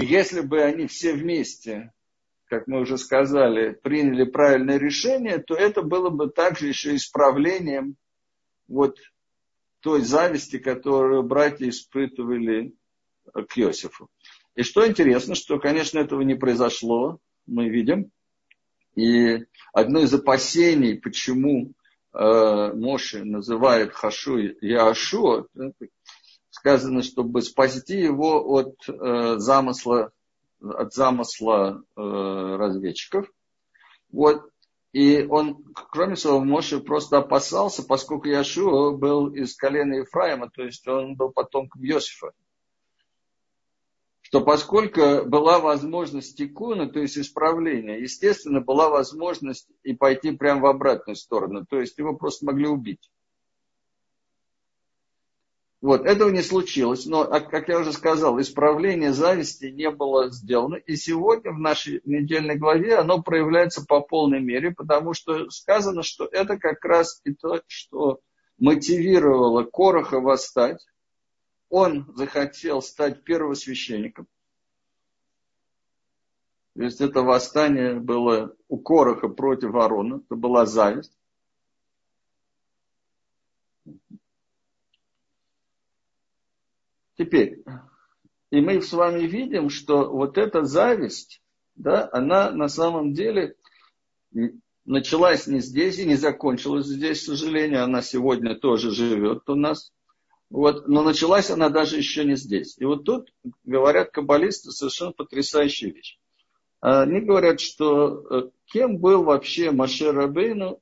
И если бы они все вместе, как мы уже сказали, приняли правильное решение, то это было бы также еще исправлением вот той зависти, которую братья испытывали к Иосифу. И что интересно, что, конечно, этого не произошло, мы видим. И одно из опасений, почему э, Моше называет Хашу Яшу, сказано, чтобы спасти его от э, замысла, от замысла э, разведчиков. Вот. И он, кроме того, Моше просто опасался, поскольку Яшуа был из колена Ефраима, то есть он был потомком Иосифа что поскольку была возможность тикуна, то есть исправления, естественно, была возможность и пойти прямо в обратную сторону, то есть его просто могли убить. Вот, этого не случилось, но, а, как я уже сказал, исправление зависти не было сделано. И сегодня в нашей недельной главе оно проявляется по полной мере, потому что сказано, что это как раз и то, что мотивировало Короха восстать. Он захотел стать первосвященником. То есть это восстание было у Короха против Ворона, это была зависть. Теперь, и мы с вами видим, что вот эта зависть, да, она на самом деле началась не здесь и не закончилась здесь, к сожалению. Она сегодня тоже живет у нас. Вот, но началась она даже еще не здесь. И вот тут говорят каббалисты совершенно потрясающую вещь. Они говорят, что э, кем был вообще Маше Рабейну,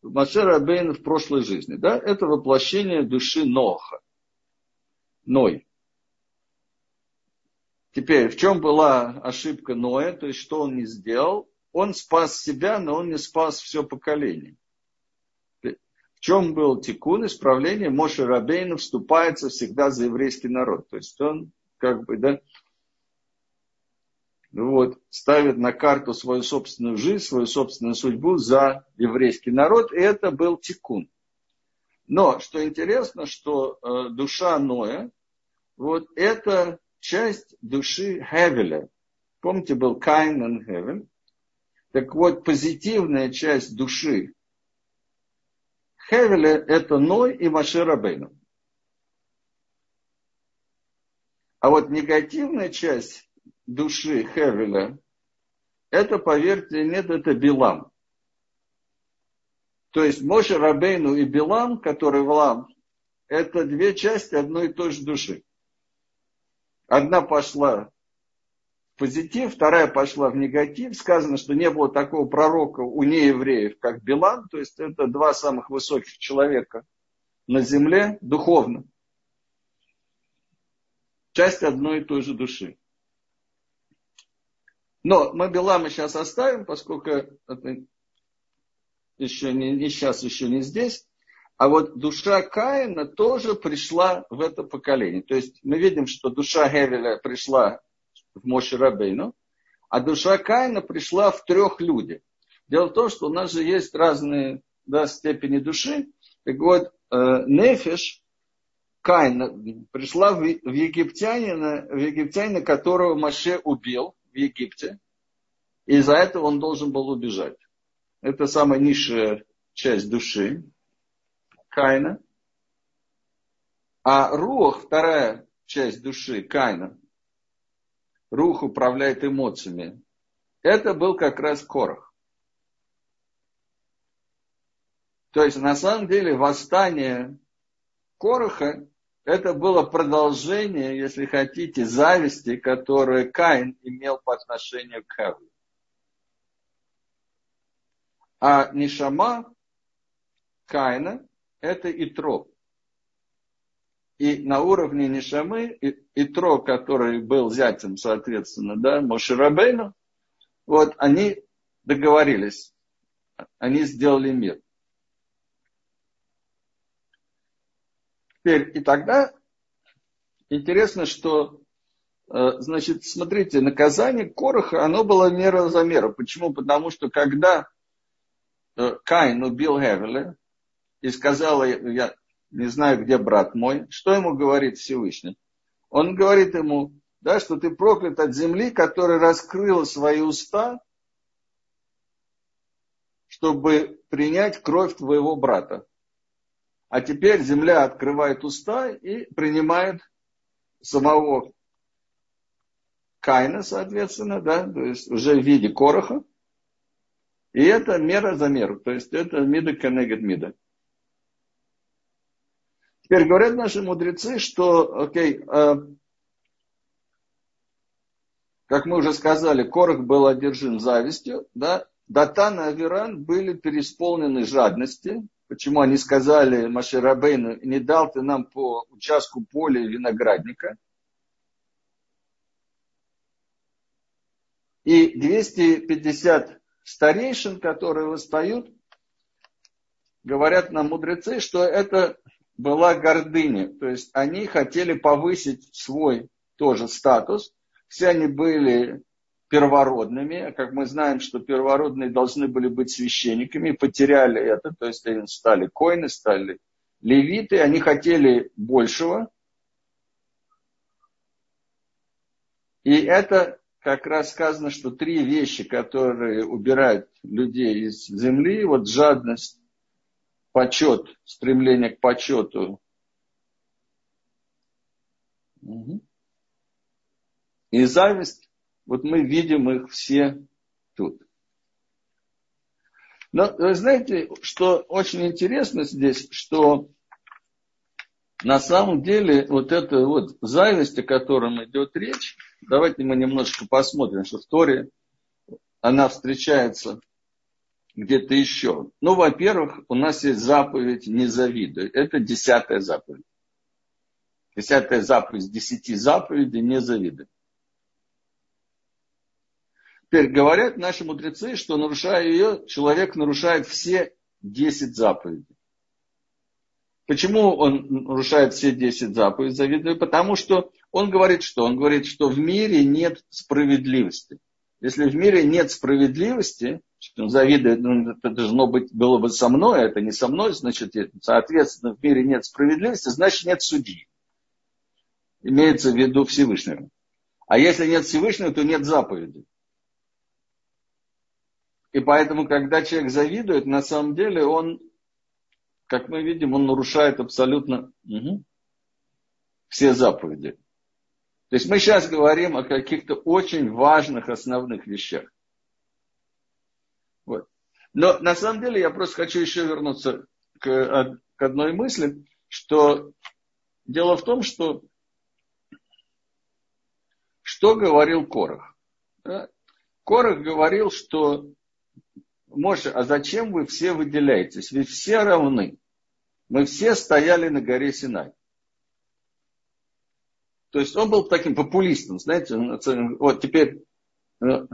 Маше Рабейну в прошлой жизни. Да? Это воплощение души Ноха. Ной. Теперь, в чем была ошибка Ноя, то есть что он не сделал? Он спас себя, но он не спас все поколение. В чем был тикун, исправление? Моше Рабейну вступается всегда за еврейский народ. То есть он как бы, да, вот, ставит на карту свою собственную жизнь, свою собственную судьбу за еврейский народ, и это был тикун. Но, что интересно, что э, душа Ноя, вот это часть души Хевеля. Помните, был Каин и Хевель? Так вот, позитивная часть души Хевеля – это Ной и Маширабейну. А вот негативная часть души Хевеля, это, поверьте, нет, это Билам. То есть Моше Рабейну и Билам, который Влам, это две части одной и той же души. Одна пошла в позитив, вторая пошла в негатив. Сказано, что не было такого пророка у неевреев, как Билам. То есть это два самых высоких человека на земле духовно. Часть одной и той же души. Но мы Билама сейчас оставим, поскольку это еще не, не сейчас, еще не здесь. А вот душа Каина тоже пришла в это поколение. То есть мы видим, что душа Гевеля пришла в Моше Рабейну, а душа Каина пришла в трех людях. Дело в том, что у нас же есть разные да, степени души. Так вот, э, Нефиш, Каина, пришла в, в, египтянина, в египтянина, которого Маше убил в Египте. И из-за этого он должен был убежать. Это самая низшая часть души. Кайна. А Рух, вторая часть души, Кайна, Рух управляет эмоциями. Это был как раз Корах. То есть, на самом деле, восстание Короха это было продолжение, если хотите, зависти, которую Каин имел по отношению к Хавле. А Нишама Каина это Итро. И на уровне Нишамы Итро, который был зятем, соответственно, да, Моширабейну, вот они договорились, они сделали мир. Теперь, и тогда интересно, что, э, значит, смотрите, наказание Короха, оно было мера за меру. Почему? Потому что когда э, Каин убил Хевеля, и сказала, я не знаю, где брат мой, что ему говорит Всевышний? Он говорит ему, да, что ты проклят от земли, которая раскрыла свои уста, чтобы принять кровь твоего брата. А теперь земля открывает уста и принимает самого Кайна, соответственно, да, то есть уже в виде короха. И это мера за меру, то есть это мида коннегет мида. Теперь говорят наши мудрецы, что, окей, э, как мы уже сказали, Корах был одержим завистью, да, Датан и Аверан были переисполнены жадности. Почему они сказали Маширабейну, не дал ты нам по участку поля виноградника – И 250 старейшин, которые восстают, говорят нам мудрецы, что это была гордыня. То есть они хотели повысить свой тоже статус. Все они были первородными, как мы знаем, что первородные должны были быть священниками, потеряли это, то есть они стали коины, стали левиты, они хотели большего. И это как раз сказано, что три вещи, которые убирают людей из земли, вот жадность, почет, стремление к почету. И зависть, вот мы видим их все тут. Но вы знаете, что очень интересно здесь, что на самом деле вот эта вот зависть, о котором идет речь, Давайте мы немножко посмотрим, что в Торе она встречается где-то еще. Ну, во-первых, у нас есть заповедь «не завидуй». Это десятая заповедь. Десятая заповедь десяти заповедей «не завидуй». Теперь говорят наши мудрецы, что нарушая ее, человек нарушает все десять заповедей. Почему он нарушает все 10 заповедей завидуя? Потому что он говорит что? Он говорит, что в мире нет справедливости. Если в мире нет справедливости, он завидует, ну, это должно быть, было бы со мной, а это не со мной, значит, соответственно, в мире нет справедливости, значит, нет судьи. Имеется в виду Всевышнего. А если нет Всевышнего, то нет заповеди. И поэтому, когда человек завидует, на самом деле он как мы видим, он нарушает абсолютно угу, все заповеди. То есть мы сейчас говорим о каких-то очень важных основных вещах. Но на самом деле я просто хочу еще вернуться к, к одной мысли, что дело в том, что что говорил Корах? Корах говорил, что Моше, а зачем вы все выделяетесь? Ведь все равны. Мы все стояли на горе Синай. То есть он был таким популистом, знаете, вот теперь... Э,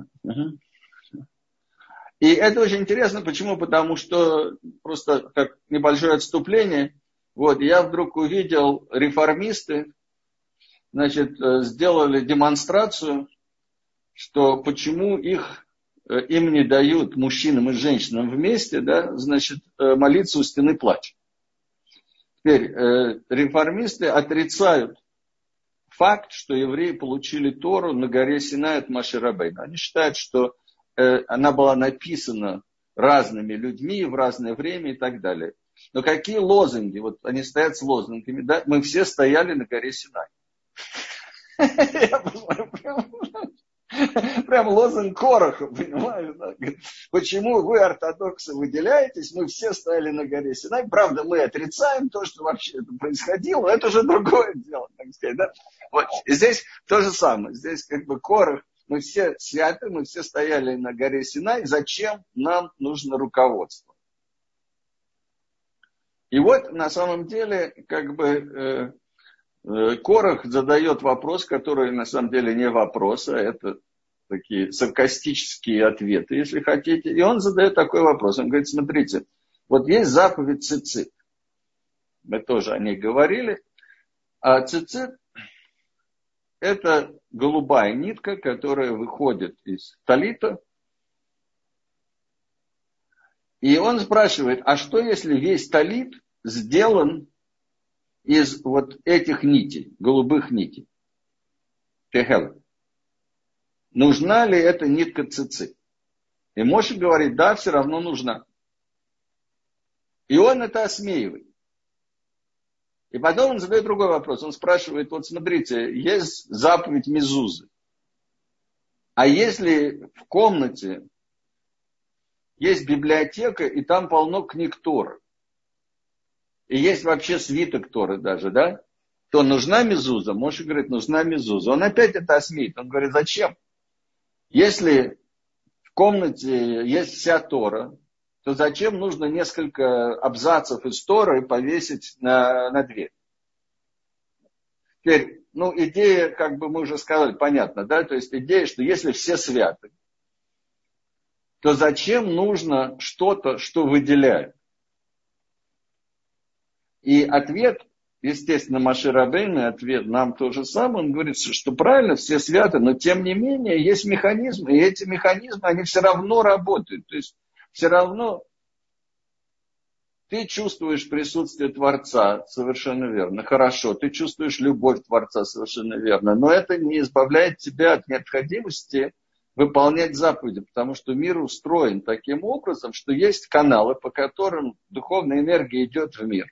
И это очень интересно, почему? Потому что просто как небольшое отступление, вот я вдруг увидел реформисты, значит, э, сделали демонстрацию, что почему их Э, им не дают мужчинам и женщинам вместе, да, значит, э, молиться у стены плача. Теперь э, реформисты отрицают факт, что евреи получили Тору на горе Синай от Маширабейна. Они считают, что она была написана разными людьми в разное время и так далее. Но какие лозунги? Вот они стоят с лозунгами, да? Мы все стояли на горе Синай. Прям лозунг Короха, понимаешь? Да? Почему вы, ортодоксы, выделяетесь? Мы все стояли на горе Синай. Правда, мы отрицаем то, что вообще это происходило. Это уже другое дело, так сказать. Да? Вот. И здесь то же самое. Здесь как бы Корох. Мы все святы, мы все стояли на горе Синай. Зачем нам нужно руководство? И вот на самом деле, как бы, э, Э, Корах задает вопрос, который на самом деле не вопрос, а это такие саркастические ответы, если хотите. И он задает такой вопрос. Он говорит, смотрите, вот есть заповедь цицит. Мы тоже о ней говорили. А цицит – это голубая нитка, которая выходит из талита. И он спрашивает, а что если весь талит сделан из вот этих нитей, голубых нитей. Техел. Нужна ли эта нитка цицы? И Моше говорит, да, все равно нужна. И он это осмеивает. И потом он задает другой вопрос. Он спрашивает, вот смотрите, есть заповедь Мезузы. А если в комнате есть библиотека, и там полно книг Торы, и есть вообще свиток Торы даже, да, то нужна Мезуза? Моше говорит, нужна Мезуза. Он опять это осмеет. Он говорит, зачем? Если в комнате есть вся Тора, то зачем нужно несколько абзацев из Торы повесить на, на дверь? Теперь, ну, идея, как бы мы уже сказали, понятно, да? То есть идея, что если все святы, то зачем нужно что-то, что выделяет? И ответ, естественно, Маширабейный ответ нам то же самое. Он говорит, что правильно, все святы, но тем не менее есть механизмы, и эти механизмы, они все равно работают. То есть все равно ты чувствуешь присутствие Творца, совершенно верно, хорошо, ты чувствуешь любовь Творца, совершенно верно, но это не избавляет тебя от необходимости выполнять заповеди, потому что мир устроен таким образом, что есть каналы, по которым духовная энергия идет в мир.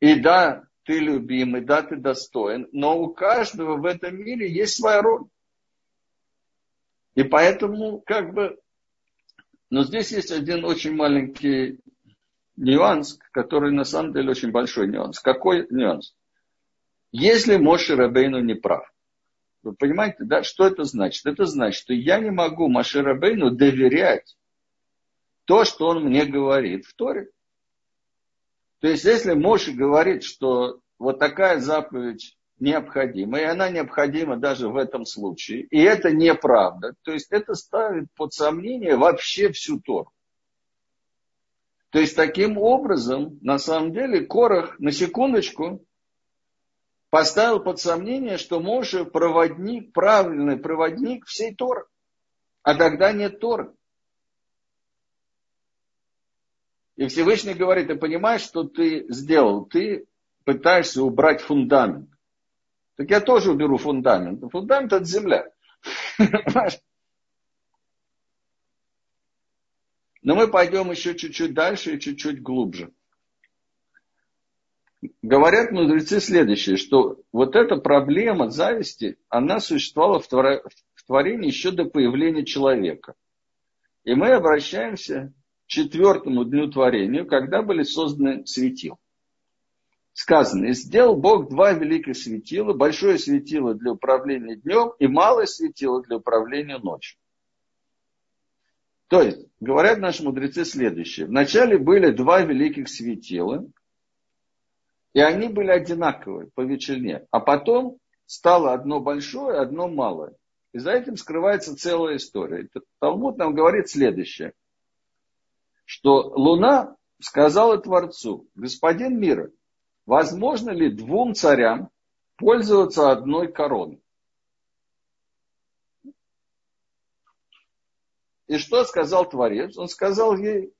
И да, ты любимый, да, ты достоин, но у каждого в этом мире есть своя роль. И поэтому, как бы, но здесь есть один очень маленький нюанс, который на самом деле очень большой нюанс. Какой нюанс? Если Моше Рабейну не прав, вы понимаете, да, что это значит? Это значит, что я не могу Моше Рабейну доверять то, что он мне говорит в Торе. То есть, если Моше говорит, что вот такая заповедь необходима, и она необходима даже в этом случае, и это неправда, то есть это ставит под сомнение вообще всю Тору. То есть таким образом, на самом деле, Корах, на секундочку, поставил под сомнение, что Моше проводник, правильный проводник всей Торы. А тогда нет Торы. И Всевышний говорит, ты понимаешь, что ты сделал? Ты пытаешься убрать фундамент. Так я тоже уберу фундамент. Фундамент это земля. Но мы пойдем еще чуть-чуть дальше и чуть-чуть глубже. Говорят мудрецы следующее, что вот эта проблема зависти, она существовала в творении еще до появления человека. И мы обращаемся к четвертому дню творения, когда были созданы светила сказано, и сделал Бог два великих светила, большое светило для управления днем и малое светило для управления ночью. То есть, говорят наши мудрецы следующее. Вначале были два великих светила, и они были одинаковые по величине. А потом стало одно большое, одно малое. И за этим скрывается целая история. Талмуд нам говорит следующее, что Луна сказала Творцу, господин мира, возможно ли двум царям пользоваться одной короной? И что сказал Творец? Он сказал ей,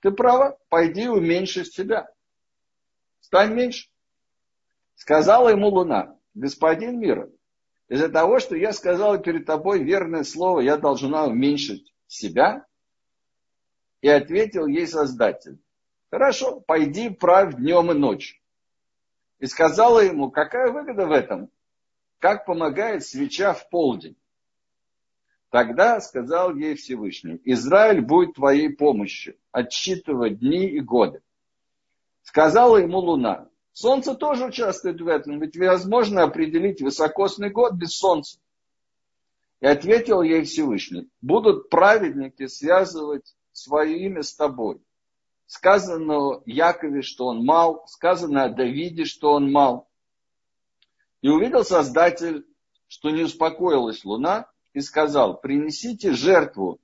ты права, пойди уменьши себя. Стань меньше. Сказала ему Луна, господин мира, из-за того, что я сказала перед тобой верное слово, я должна уменьшить себя. И ответил ей Создатель, хорошо, пойди правь днем и ночью и сказала ему, какая выгода в этом? Как помогает свеча в полдень? Тогда сказал ей Всевышний, Израиль будет твоей помощью, отсчитывать дни и годы. Сказала ему луна, солнце тоже участвует в этом, ведь возможно определить высокосный год без солнца. И ответил ей Всевышний, будут праведники связывать свое имя с тобой сказано о Якове, что он мал, сказано о Давиде, что он мал. И увидел Создатель, что не успокоилась луна, и сказал, принесите жертву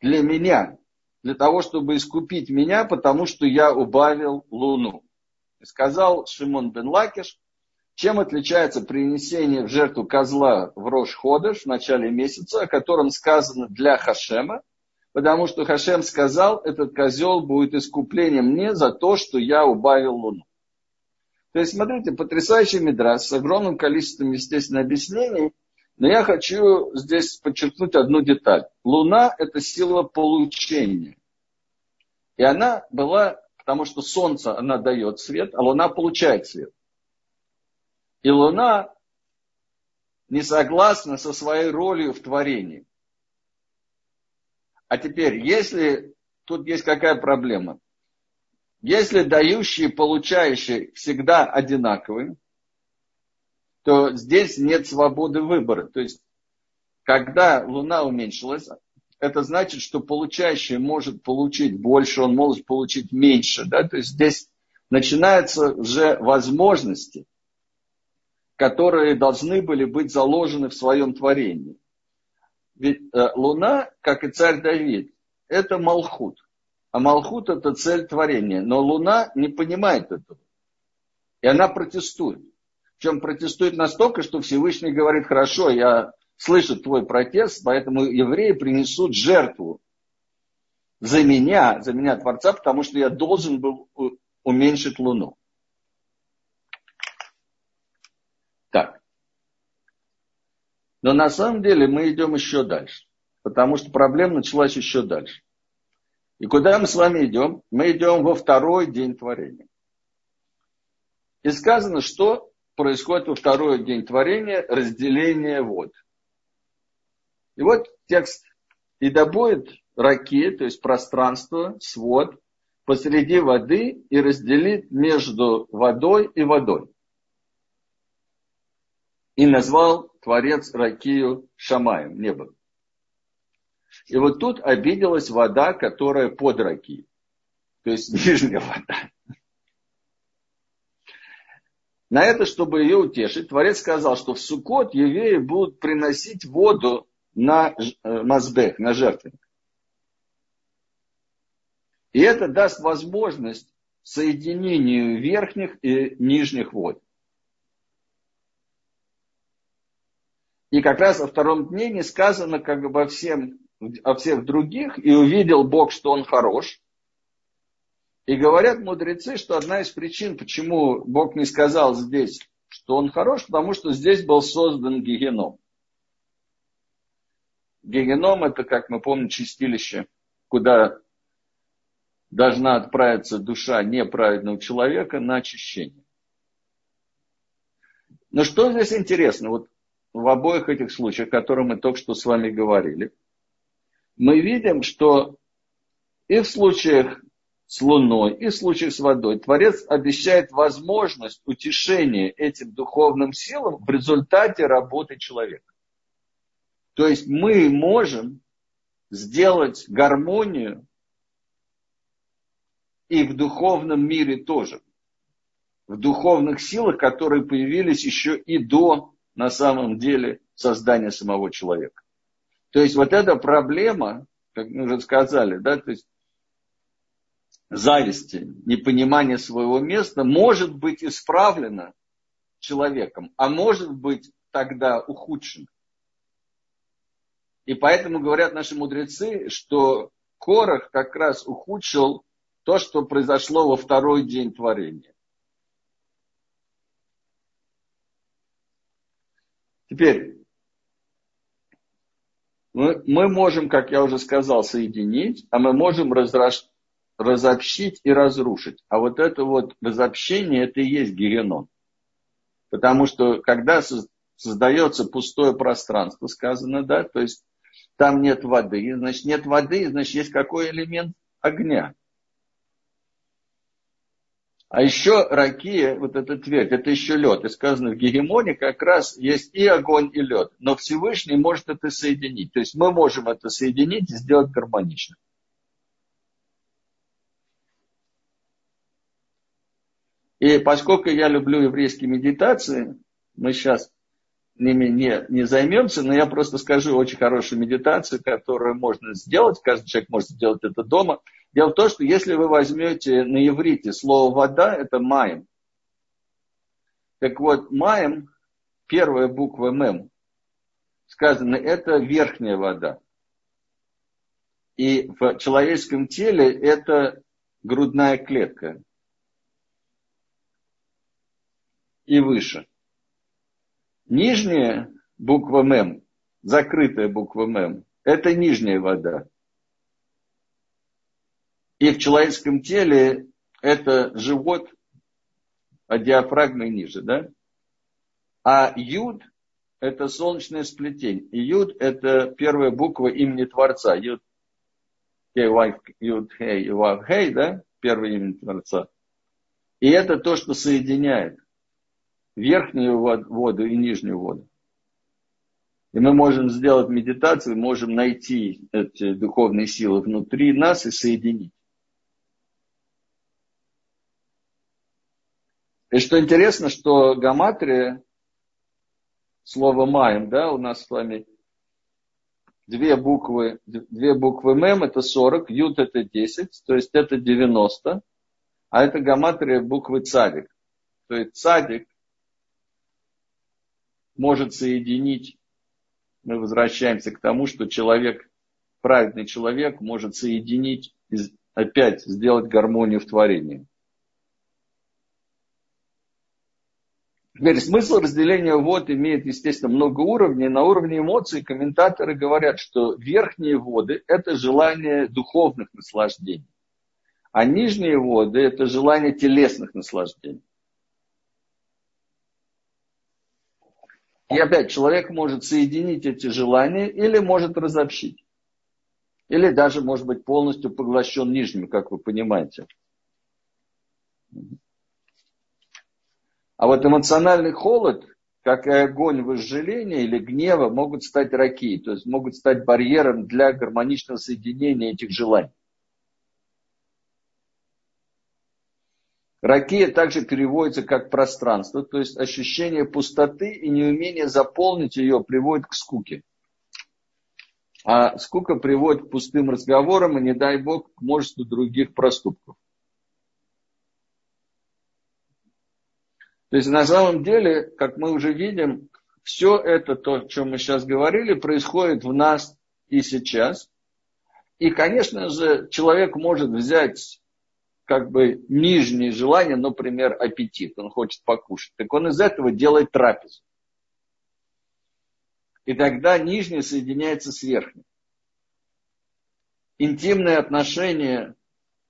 для меня, для того, чтобы искупить меня, потому что я убавил луну. И сказал Шимон бен Лакиш, чем отличается принесение в жертву козла в Рош Ходыш в начале месяца, о котором сказано для Хашема, потому что Хашем сказал, этот козел будет искуплением мне за то, что я убавил луну. То есть, смотрите, потрясающий мидрас с огромным количеством, естественно, объяснений. Но я хочу здесь подчеркнуть одну деталь. Луна – это сила получения. И она была, потому что Солнце, она дает свет, а Луна получает свет. И Луна не согласна со своей ролью в творении. А теперь, если тут есть какая проблема? Если дающие и получающие всегда одинаковые, то здесь нет свободы выбора. То есть, когда Луна уменьшилась, это значит, что получающий может получить больше, он может получить меньше. Да? То есть здесь начинаются уже возможности, которые должны были быть заложены в своем творении. Ведь э, Луна, как и царь Давид, это Малхут. А Малхут это цель творения. Но Луна не понимает этого. И она протестует. Причем протестует настолько, что Всевышний говорит, хорошо, я слышу твой протест, поэтому евреи принесут жертву за меня, за меня Творца, потому что я должен был уменьшить Луну. Но на самом деле мы идем еще дальше. Потому что проблема началась еще дальше. И куда мы с вами идем? Мы идем во второй день творения. И сказано, что происходит во второй день творения разделение вод. И вот текст. И да раки, то есть пространство, свод, посреди воды и разделит между водой и водой. И назвал Творец Ракию Шамаем, небо. И вот тут обиделась вода, которая под Ракией. То есть нижняя вода. На это, чтобы ее утешить, Творец сказал, что в Суккот евреи будут приносить воду на э, Мазбех, на жертвенник. И это даст возможность соединению верхних и нижних вод. И как раз во втором дне не сказано, как обо, всем, о всех других, и увидел Бог, что он хорош. И говорят мудрецы, что одна из причин, почему Бог не сказал здесь, что он хорош, потому что здесь был создан гигеном. Гегеном это, как мы помним, чистилище, куда должна отправиться душа неправедного человека на очищение. Но что здесь интересно? Вот в обоих этих случаях, о которых мы только что с вами говорили, мы видим, что и в случаях с Луной, и в случаях с водой Творец обещает возможность утешения этим духовным силам в результате работы человека. То есть мы можем сделать гармонию и в духовном мире тоже. В духовных силах, которые появились еще и до, на самом деле, создания самого человека. То есть вот эта проблема, как мы уже сказали, да, то есть зависти, непонимание своего места может быть исправлена человеком, а может быть тогда ухудшена. И поэтому говорят наши мудрецы, что Корах как раз ухудшил то, что произошло во второй день творения. Теперь, мы, можем, как я уже сказал, соединить, а мы можем разраш, разобщить и разрушить. А вот это вот разобщение, это и есть геном. Потому что когда создается пустое пространство, сказано, да, то есть там нет воды, значит, нет воды, значит, есть какой элемент огня. А еще ракия, вот эта твердь, это еще лед. И сказано, в гегемоне как раз есть и огонь, и лед. Но Всевышний может это соединить. То есть мы можем это соединить и сделать гармонично. И поскольку я люблю еврейские медитации, мы сейчас ними не, не займемся, но я просто скажу очень хорошую медитацию, которую можно сделать. Каждый человек может сделать это дома. Дело в том, что если вы возьмете на иврите слово вода, это маем. Так вот, маем, первая буква мем, сказано, это верхняя вода. И в человеческом теле это грудная клетка. и выше. Нижняя буква МЭМ, закрытая буква МЭМ, это нижняя вода. И в человеческом теле это живот, а диафрагмой ниже, да? А юд – это солнечное сплетение. И юд – это первая буква имени Творца. Юд, юд, хей, вав, хей, да? Первое имя Творца. И это то, что соединяет верхнюю воду и нижнюю воду. И мы можем сделать медитацию, можем найти эти духовные силы внутри нас и соединить. И что интересно, что гаматрия, слово маем, да, у нас с вами две буквы, две буквы мем это 40, ют это 10, то есть это 90, а это гаматрия буквы цадик. То есть цадик может соединить, мы возвращаемся к тому, что человек, праведный человек может соединить, опять сделать гармонию в творении. Теперь смысл разделения вод имеет, естественно, много уровней. На уровне эмоций комментаторы говорят, что верхние воды – это желание духовных наслаждений, а нижние воды – это желание телесных наслаждений. И опять, человек может соединить эти желания или может разобщить. Или даже может быть полностью поглощен нижним, как вы понимаете. А вот эмоциональный холод, как и огонь вожделения или гнева, могут стать раки, то есть могут стать барьером для гармоничного соединения этих желаний. Ракия также переводится как пространство, то есть ощущение пустоты и неумение заполнить ее приводит к скуке. А скука приводит к пустым разговорам и, не дай бог, к множеству других проступков. То есть на самом деле, как мы уже видим, все это, то, о чем мы сейчас говорили, происходит в нас и сейчас. И, конечно же, человек может взять как бы нижние желания, например, аппетит, он хочет покушать. Так он из этого делает трапезу. И тогда нижнее соединяется с верхним. Интимные отношения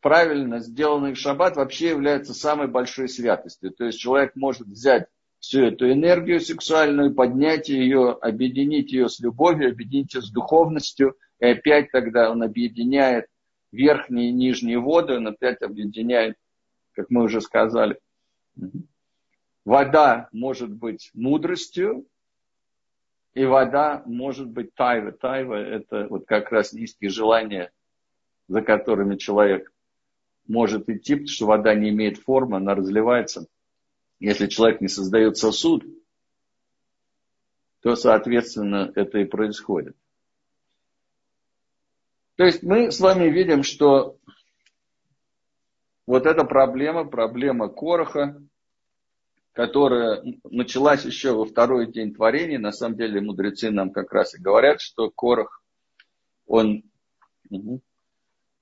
правильно сделанный шаббат вообще является самой большой святостью. То есть человек может взять всю эту энергию сексуальную, поднять ее, объединить ее с любовью, объединить ее с духовностью, и опять тогда он объединяет верхние и нижние воды, он опять объединяет, как мы уже сказали. Вода может быть мудростью, и вода может быть тайва. Тайва – это вот как раз низкие желания, за которыми человек может идти, потому что вода не имеет формы, она разливается. Если человек не создает сосуд, то, соответственно, это и происходит. То есть мы с вами видим, что вот эта проблема, проблема Короха, которая началась еще во второй день творения, на самом деле мудрецы нам как раз и говорят, что Корох, он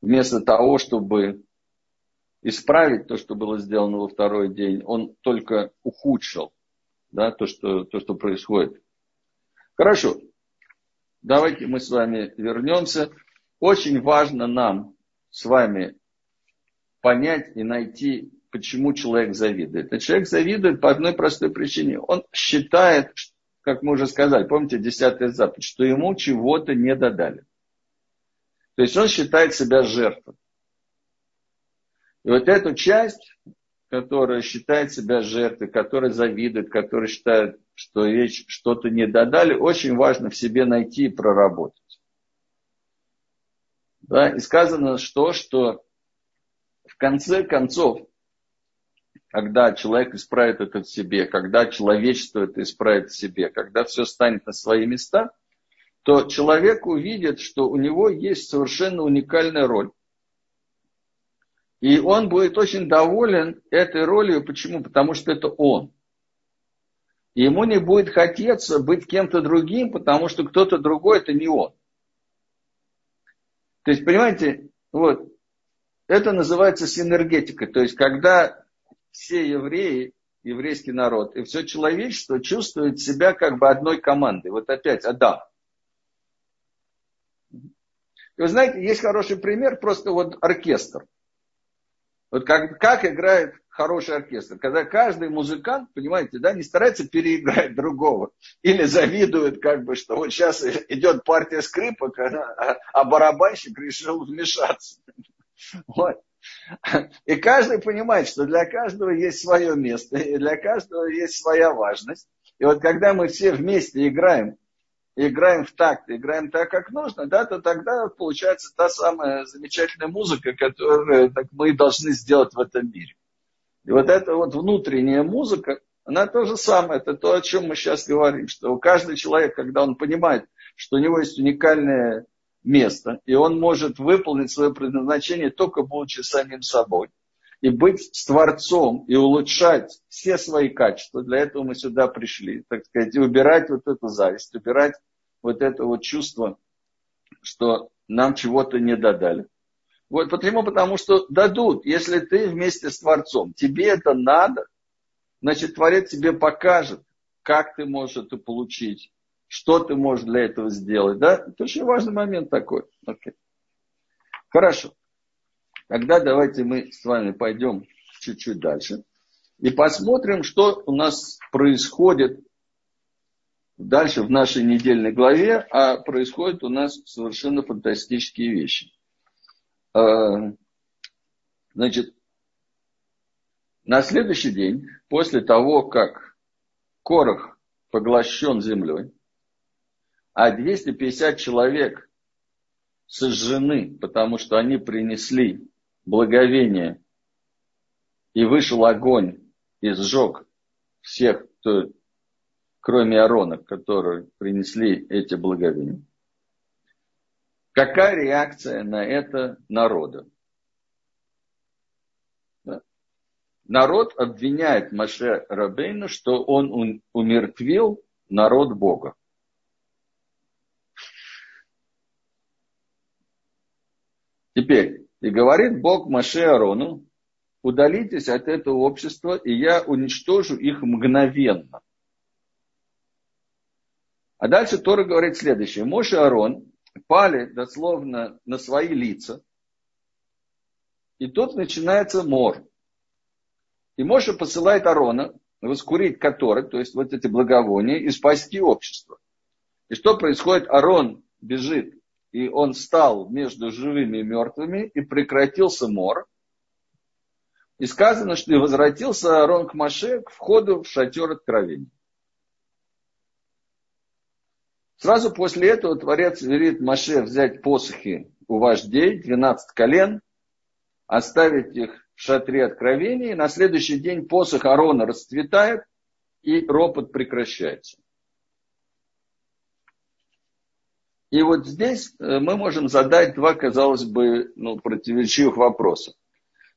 вместо того, чтобы исправить то, что было сделано во второй день, он только ухудшил да, то, что, то, что происходит. Хорошо, давайте мы с вами вернемся. Очень важно нам с вами понять и найти, почему человек завидует. И человек завидует по одной простой причине. Он считает, как мы уже сказали, помните, десятый заповедь, что ему чего-то не додали. То есть он считает себя жертвой. И вот эту часть, которая считает себя жертвой, которая завидует, которая считает, что вещь что-то не додали, очень важно в себе найти и проработать. Да? И сказано, что, что в конце концов, когда человек исправит это в себе, когда человечество это исправит в себе, когда все станет на свои места, то человек увидит, что у него есть совершенно уникальная роль. И он будет очень доволен этой ролью. Почему? Потому что это он. Ему не будет хотеться быть кем-то другим, потому что кто-то другой это не он. То есть, понимаете, вот, это называется синергетика. То есть, когда все евреи еврейский народ, и все человечество чувствует себя как бы одной командой. Вот опять Адам. И вы знаете, есть хороший пример, просто вот оркестр. Вот как, как играет хороший оркестр. Когда каждый музыкант, понимаете, да, не старается переиграть другого. Или завидует, как бы, что вот сейчас идет партия скрипок, а, а барабанщик решил вмешаться. Вот. И каждый понимает, что для каждого есть свое место, и для каждого есть своя важность. И вот когда мы все вместе играем, играем в такт, играем так, как нужно, да, то тогда получается та самая замечательная музыка, которую так, мы должны сделать в этом мире. И вот эта вот внутренняя музыка, она то же самое, это то, о чем мы сейчас говорим, что каждый человек, когда он понимает, что у него есть уникальное место, и он может выполнить свое предназначение только будучи самим собой. И быть Творцом, и улучшать все свои качества. Для этого мы сюда пришли. Так сказать, и убирать вот эту зависть, убирать вот это вот чувство, что нам чего-то не додали. Вот почему? Потому что дадут. Если ты вместе с Творцом, тебе это надо, значит, Творец тебе покажет, как ты можешь это получить что ты можешь для этого сделать, да? Это очень важный момент такой. Okay. Хорошо. Тогда давайте мы с вами пойдем чуть-чуть дальше и посмотрим, что у нас происходит дальше в нашей недельной главе, а происходят у нас совершенно фантастические вещи. А, значит, на следующий день, после того, как Корох поглощен землей, а 250 человек сожжены, потому что они принесли благовение, и вышел огонь и сжег всех, кто, кроме Арона, которые принесли эти благовения. Какая реакция на это народа? Народ обвиняет Маше Рабейну, что он умертвил народ Бога. Теперь, и говорит Бог Маше Арону, удалитесь от этого общества, и я уничтожу их мгновенно. А дальше Тора говорит следующее. Моше и Арон пали дословно на свои лица, и тут начинается мор. И Моше посылает Арона воскурить который, то есть вот эти благовония, и спасти общество. И что происходит? Арон бежит и он стал между живыми и мертвыми, и прекратился мор. И сказано, что и возвратился Аарон к Маше к входу в шатер откровения. Сразу после этого Творец велит Маше взять посохи у вождей, 12 колен, оставить их в шатре откровения, и на следующий день посох Арона расцветает, и ропот прекращается. И вот здесь э, мы можем задать два, казалось бы, ну, противоречивых вопроса.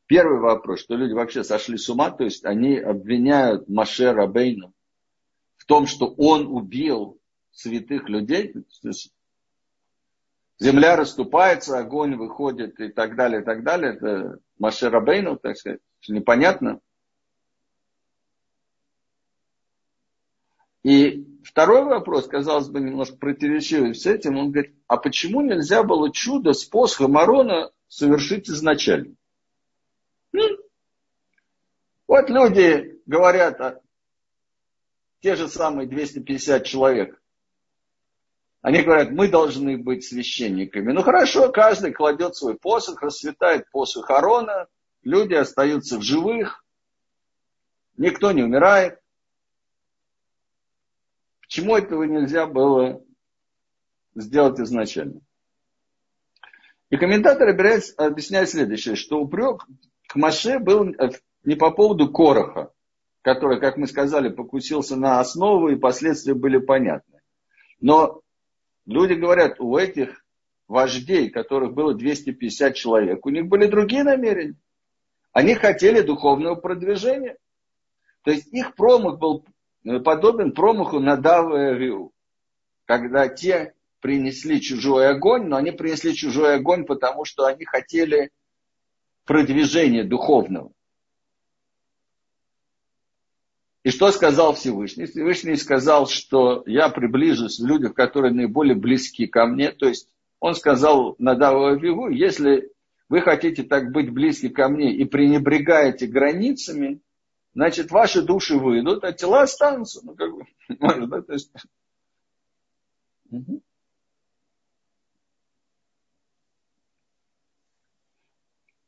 Первый вопрос, что люди вообще сошли с ума, то есть они обвиняют Маше Рабейна в том, что он убил святых людей. земля расступается, огонь выходит и так далее, и так далее. Это Маше Рабейну, так сказать, непонятно. И второй вопрос, казалось бы, немножко противоречивый с этим. Он говорит, а почему нельзя было чудо с посохом Арона совершить изначально? Ну, вот люди говорят, а, те же самые 250 человек. Они говорят, мы должны быть священниками. Ну хорошо, каждый кладет свой посох, расцветает посох Арона, люди остаются в живых, никто не умирает. Почему этого нельзя было сделать изначально? И комментатор объясняет следующее, что упрек к Маше был не по поводу Короха, который, как мы сказали, покусился на основу и последствия были понятны. Но люди говорят, у этих вождей, которых было 250 человек, у них были другие намерения. Они хотели духовного продвижения. То есть их промах был Э, подобен промаху на Даву когда те принесли чужой огонь, но они принесли чужой огонь, потому что они хотели продвижения духовного. И что сказал Всевышний? Всевышний сказал, что я приближусь в людях, которые наиболее близки ко мне. То есть он сказал Надаву Авигу, если вы хотите так быть близки ко мне и пренебрегаете границами, значит, ваши души выйдут, а тела останутся. Ну, как бы, может, да, то есть...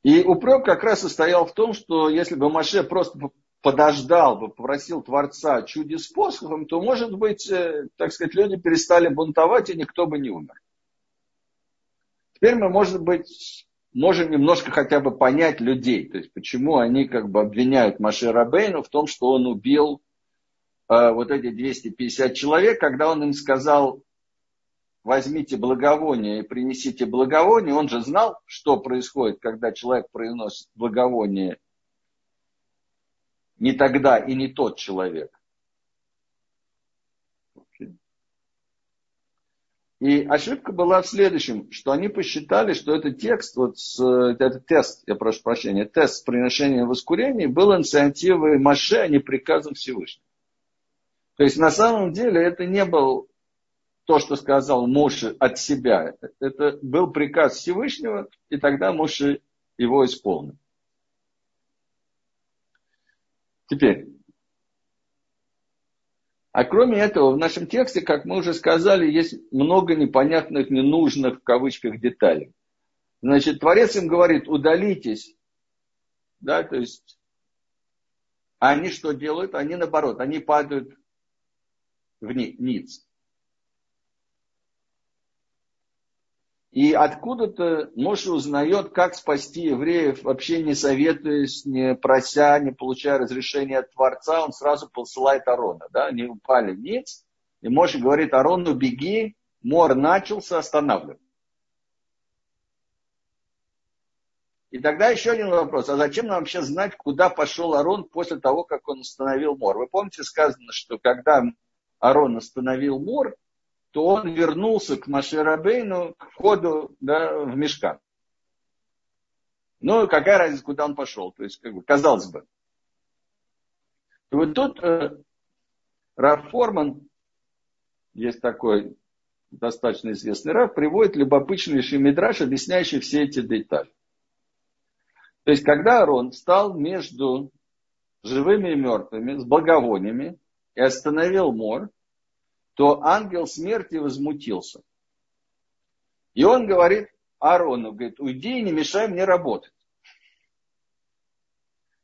И упрек как раз состоял в том, что если бы Маше просто подождал бы, попросил Творца чуди способом, то, может быть, э, так сказать, люди перестали бунтовать, и никто бы не умер. Теперь мы, может быть, можем немножко хотя бы понять людей, то есть почему они как бы обвиняют Маше Рабейну в том, что он убил э, вот эти 250 человек, когда он им сказал, возьмите благовоние и принесите благовоние, он же знал, что происходит, когда человек приносит благовоние не тогда и не тот человек. И ошибка была в следующем, что они посчитали, что этот текст, вот с, этот тест, я прошу прощения, тест с приношением воскурения был инициативой Маше, а не приказом Всевышнего. То есть на самом деле это не был то, что сказал Моше от себя. Это был приказ Всевышнего, и тогда Моше его исполнил. Теперь. А кроме этого, в нашем тексте, как мы уже сказали, есть много непонятных, ненужных в кавычках деталей. Значит, Творец им говорит, удалитесь. Да, то есть, они что делают? Они наоборот, они падают вниз. И откуда-то Моше узнает, как спасти евреев, вообще не советуясь, не прося, не получая разрешения от Творца, он сразу посылает Арона. Да? Они упали вниз, и Моше говорит Арону, беги, мор начался, останавливай. И тогда еще один вопрос. А зачем нам вообще знать, куда пошел Арон после того, как он остановил мор? Вы помните, сказано, что когда Арон остановил мор, то он вернулся к Машерабейну, к входу да, в мешкан. Ну, какая разница, куда он пошел? То есть, как бы, казалось бы. И вот тут э, Раф Форман, есть такой достаточно известный Раф, приводит любопытнейший мидраж, объясняющий все эти детали. То есть, когда Арон встал между живыми и мертвыми, с благовониями, и остановил мор, то ангел смерти возмутился. И он говорит Аарону, говорит, уйди и не мешай мне работать.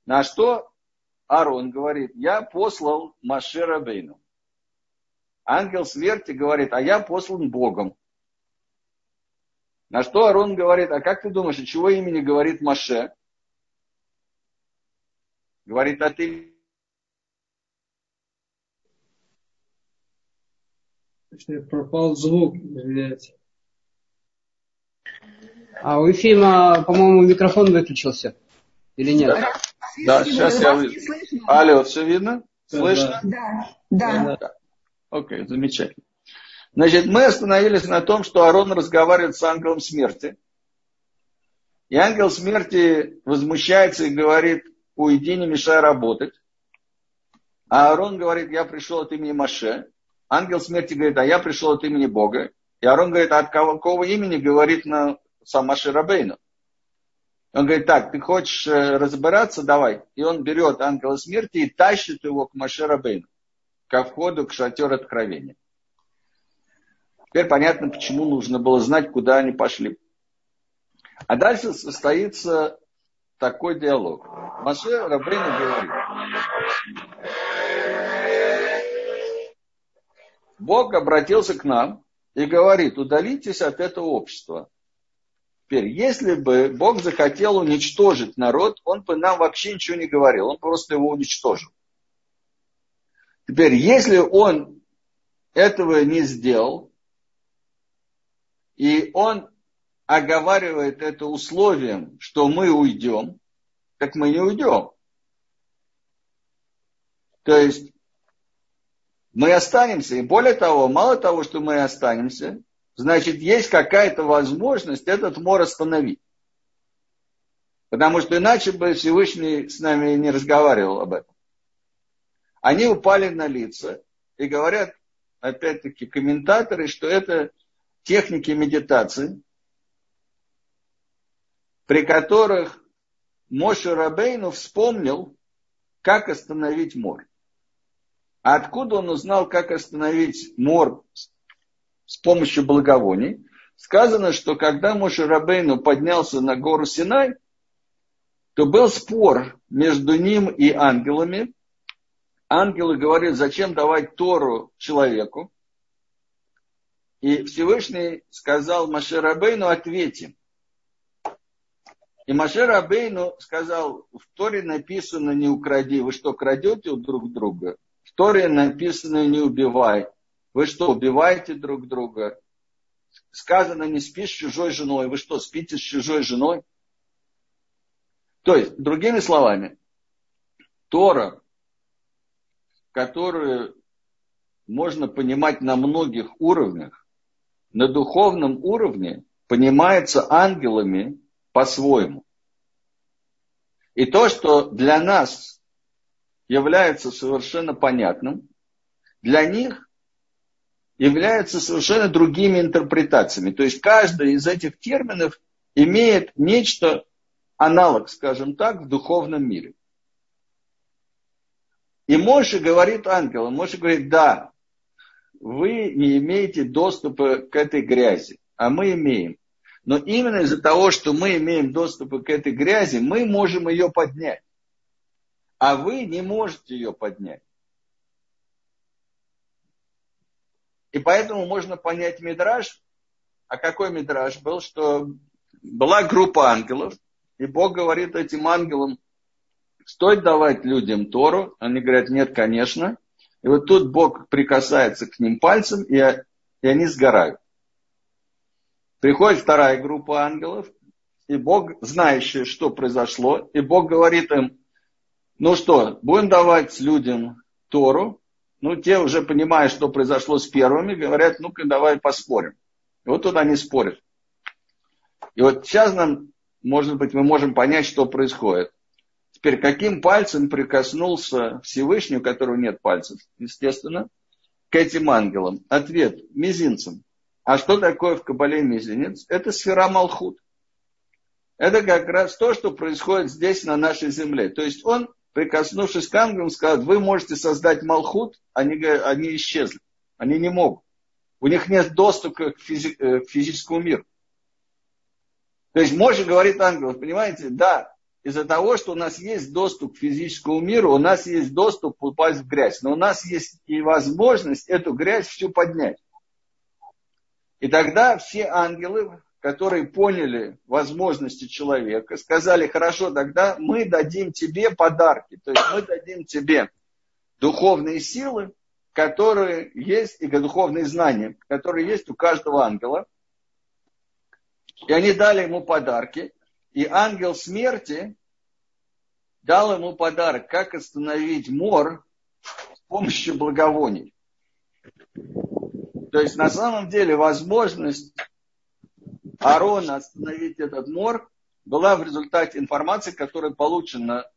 На что Аарон говорит, я послал Маше Рабейну. Ангел смерти говорит, а я послан Богом. На что Арон говорит, а как ты думаешь, от чего имени говорит Маше? Говорит, а ты Пропал звук, извиняйте. А у Ефима, по-моему, микрофон выключился. Или нет? Да, да сейчас я выйду. Алло, все видно? Слышно? Да, да. да. Окей, замечательно. Значит, мы остановились на том, что Арон разговаривает с ангелом смерти. И ангел смерти возмущается и говорит, уйди, не мешай работать. А Арон говорит, я пришел от имени Маше. Ангел смерти говорит, а я пришел от имени Бога. И Арон говорит, а от какого имени говорит на сама Ширабейну? Он говорит, так, ты хочешь э, разбираться, давай. И он берет ангела смерти и тащит его к Машерабейну, ко входу к шатер откровения. Теперь понятно, почему нужно было знать, куда они пошли. А дальше состоится такой диалог. Маше Рабейну говорит, Бог обратился к нам и говорит, удалитесь от этого общества. Теперь, если бы Бог захотел уничтожить народ, он бы нам вообще ничего не говорил, он просто его уничтожил. Теперь, если он этого не сделал, и он оговаривает это условием, что мы уйдем, так мы не уйдем. То есть мы останемся. И более того, мало того, что мы останемся, значит, есть какая-то возможность этот мор остановить. Потому что иначе бы Всевышний с нами не разговаривал об этом. они упали на лица и говорят, опять-таки, комментаторы, что это техники медитации, при которых Моше Рабейну вспомнил, как остановить мор. А откуда он узнал, как остановить мор с помощью благовоний? Сказано, что когда Моше Рабейну поднялся на гору Синай, то был спор между ним и ангелами. Ангелы говорят, зачем давать Тору человеку? И Всевышний сказал Маше Рабейну, ответим. И Маше Рабейну сказал, в Торе написано не укради. Вы что, крадете у друг друга? Торе написано не убивай. Вы что, убиваете друг друга? Сказано, не спишь с чужой женой. Вы что, спите с чужой женой? То есть, другими словами, Тора, которую можно понимать на многих уровнях, на духовном уровне понимается ангелами по-своему. И то, что для нас является совершенно понятным, для них является совершенно другими интерпретациями. То есть каждый из этих терминов имеет нечто, аналог, скажем так, в духовном мире. И Моше говорит ангелам, Моше говорит, да, вы не имеете доступа к этой грязи, а мы имеем. Но именно из-за того, что мы имеем доступ к этой грязи, мы можем ее поднять. А вы не можете ее поднять. И поэтому можно понять Мидраж. А какой Мидраж был? Что была группа ангелов, и Бог говорит этим ангелам, стоит давать людям Тору. Они говорят, нет, конечно. И вот тут Бог прикасается к ним пальцем, и, и они сгорают. Приходит вторая группа ангелов, и Бог, знающий, что произошло, и Бог говорит им, ну что, будем давать людям Тору, ну, те уже понимая, что произошло с первыми, говорят, ну-ка, давай поспорим. И вот тут они спорят. И вот сейчас нам, может быть, мы можем понять, что происходит. Теперь, каким пальцем прикоснулся Всевышний, у которого нет пальцев, естественно, к этим ангелам? Ответ – мизинцем. А что такое в Кабале мизинец? Это сфера Малхут. Это как раз то, что происходит здесь, на нашей земле. То есть он, прикоснувшись к ангелам, сказал, вы можете создать Малхут, они, они исчезли. Они не могут. У них нет доступа к, физи, э, к физическому миру. То есть Може говорит ангелов, понимаете, да, из-за того, что у нас есть доступ к физическому миру, у нас есть доступ попасть в грязь, но у нас есть и возможность эту грязь всю поднять. И тогда все ангелы, которые поняли возможности человека, сказали, хорошо, тогда мы дадим тебе подарки. То есть мы дадим тебе духовные силы, которые есть, и духовные знания, которые есть у каждого ангела. И они дали ему подарки. И ангел смерти дал ему подарок, как остановить мор с помощью благовоний. То есть на самом деле возможность Аарона остановить этот мор была в результате информации, которая получена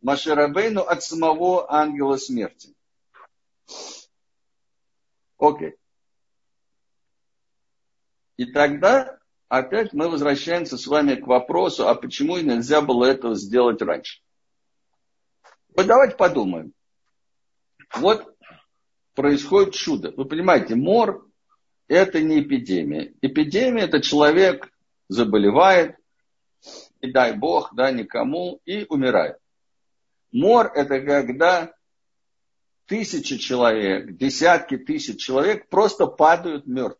Маширабейну от самого ангела смерти. Окей. И тогда опять мы возвращаемся с вами к вопросу, а почему нельзя было этого сделать раньше. Вот давайте подумаем. Вот происходит чудо. Вы понимаете, мор – это не эпидемия. Эпидемия – это человек заболевает, и дай Бог, да, никому, и умирает. Мор – это когда тысячи человек, десятки тысяч человек просто падают мертвыми.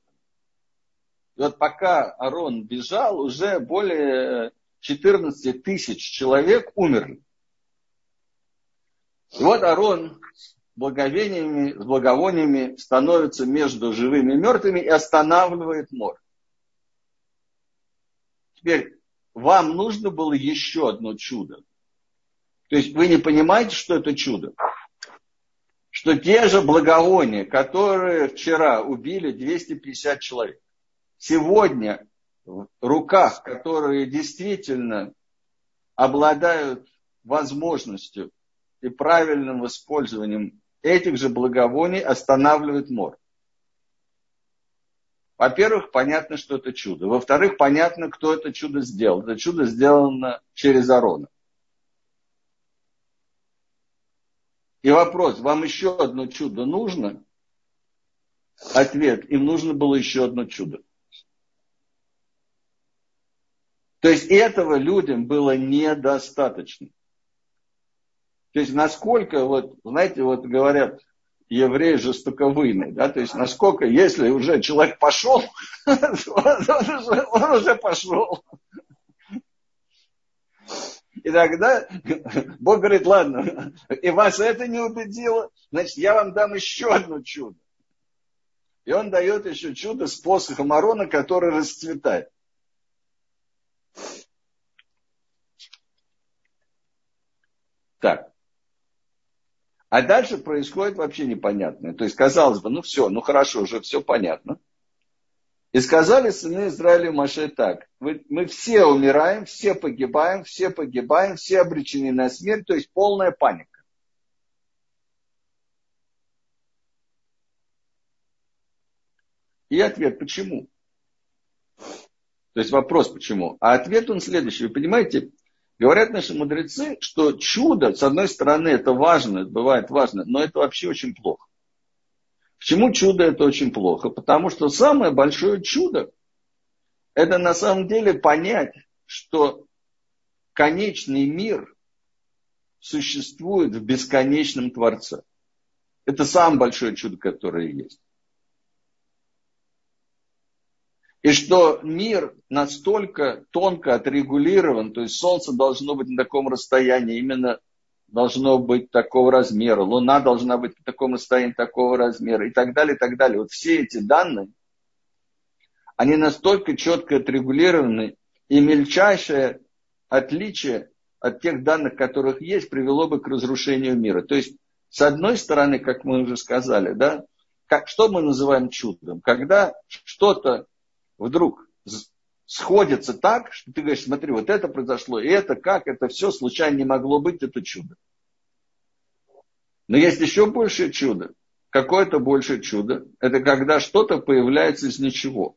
И вот пока Арон бежал, уже более 14 тысяч человек умерли. И вот Арон благовениями, с благовониями становится между живыми и мертвыми и останавливает море. Теперь, вам нужно было еще одно чудо. То есть вы не понимаете, что это чудо? Что те же благовония, которые вчера убили 250 человек, сегодня в руках, которые действительно обладают возможностью и правильным использованием этих же благовоний останавливает мор. Во-первых, понятно, что это чудо. Во-вторых, понятно, кто это чудо сделал. Это чудо сделано через Арона. И вопрос, вам еще одно чудо нужно? Ответ, им нужно было еще одно чудо. То есть этого людям было недостаточно. То есть насколько, вот, знаете, вот говорят, евреи жестоковыйные, да, то есть насколько, если уже человек пошел, он уже пошел. И тогда Бог говорит, ладно, и вас это не убедило, значит, я вам дам еще одно чудо. И он дает еще чудо с посохом Арона, который расцветает. Так. А дальше происходит вообще непонятное. То есть, казалось бы, ну все, ну хорошо, уже все понятно. И сказали сыны Израиля Маше так, мы, мы все умираем, все погибаем, все погибаем, все обречены на смерть, то есть полная паника. И ответ, почему? То есть вопрос, почему? А ответ он следующий. Вы понимаете, говорят наши мудрецы, что чудо, с одной стороны, это важно, это бывает важно, но это вообще очень плохо. Почему чудо это очень плохо? Потому что самое большое чудо – это на самом деле понять, что конечный мир существует в бесконечном Творце. Это самое большое чудо, которое есть. И что мир настолько тонко отрегулирован, то есть Солнце должно быть на таком расстоянии, именно должно быть такого размера, Луна должна быть в таком состоянии такого размера и так далее, и так далее. Вот все эти данные, они настолько четко отрегулированы, и мельчайшее отличие от тех данных, которых есть, привело бы к разрушению мира. То есть, с одной стороны, как мы уже сказали, да, как, что мы называем чудом? Когда что-то вдруг сходятся так, что ты говоришь, смотри, вот это произошло, и это как, это все случайно не могло быть, это чудо. Но есть еще большее чудо. Какое-то большее чудо. Это когда что-то появляется из ничего.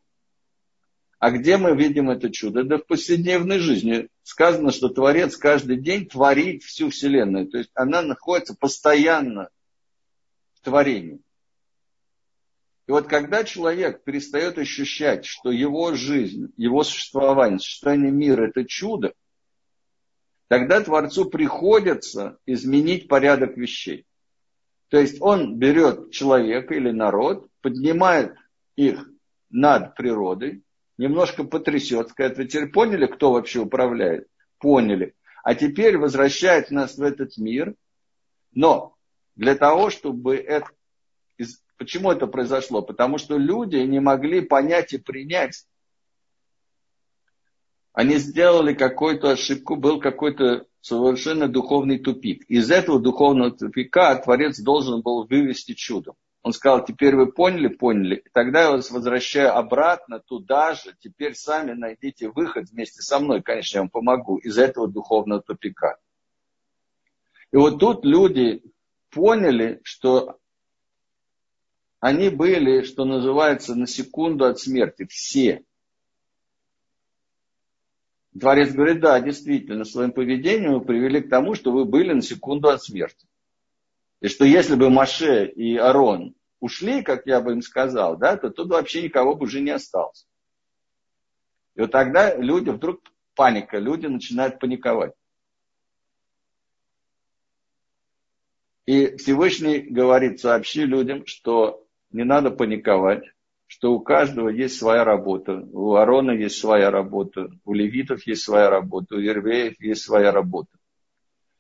А где мы видим это чудо? Да в повседневной жизни. Сказано, что Творец каждый день творит всю Вселенную. То есть она находится постоянно в творении. И вот когда человек перестает ощущать, что его жизнь, его существование, существование мира – это чудо, тогда Творцу приходится изменить порядок вещей. То есть он берет человека или народ, поднимает их над природой, немножко потрясет, скажет, вы теперь поняли, кто вообще управляет? Поняли. А теперь возвращает нас в этот мир, но для того, чтобы это Почему это произошло? Потому что люди не могли понять и принять. Они сделали какую-то ошибку, был какой-то совершенно духовный тупик. Из этого духовного тупика Творец должен был вывести чудо. Он сказал, теперь вы поняли, поняли. Тогда я вас возвращаю обратно туда же. Теперь сами найдите выход вместе со мной. Конечно, я вам помогу из этого духовного тупика. И вот тут люди поняли, что они были, что называется, на секунду от смерти. Все. Творец говорит, да, действительно, своим поведением вы привели к тому, что вы были на секунду от смерти. И что если бы Маше и Арон ушли, как я бы им сказал, да, то тут вообще никого бы уже не осталось. И вот тогда люди, вдруг паника, люди начинают паниковать. И Всевышний говорит, сообщи людям, что не надо паниковать, что у каждого есть своя работа. У Арона есть своя работа, у левитов есть своя работа, у ервеев есть своя работа.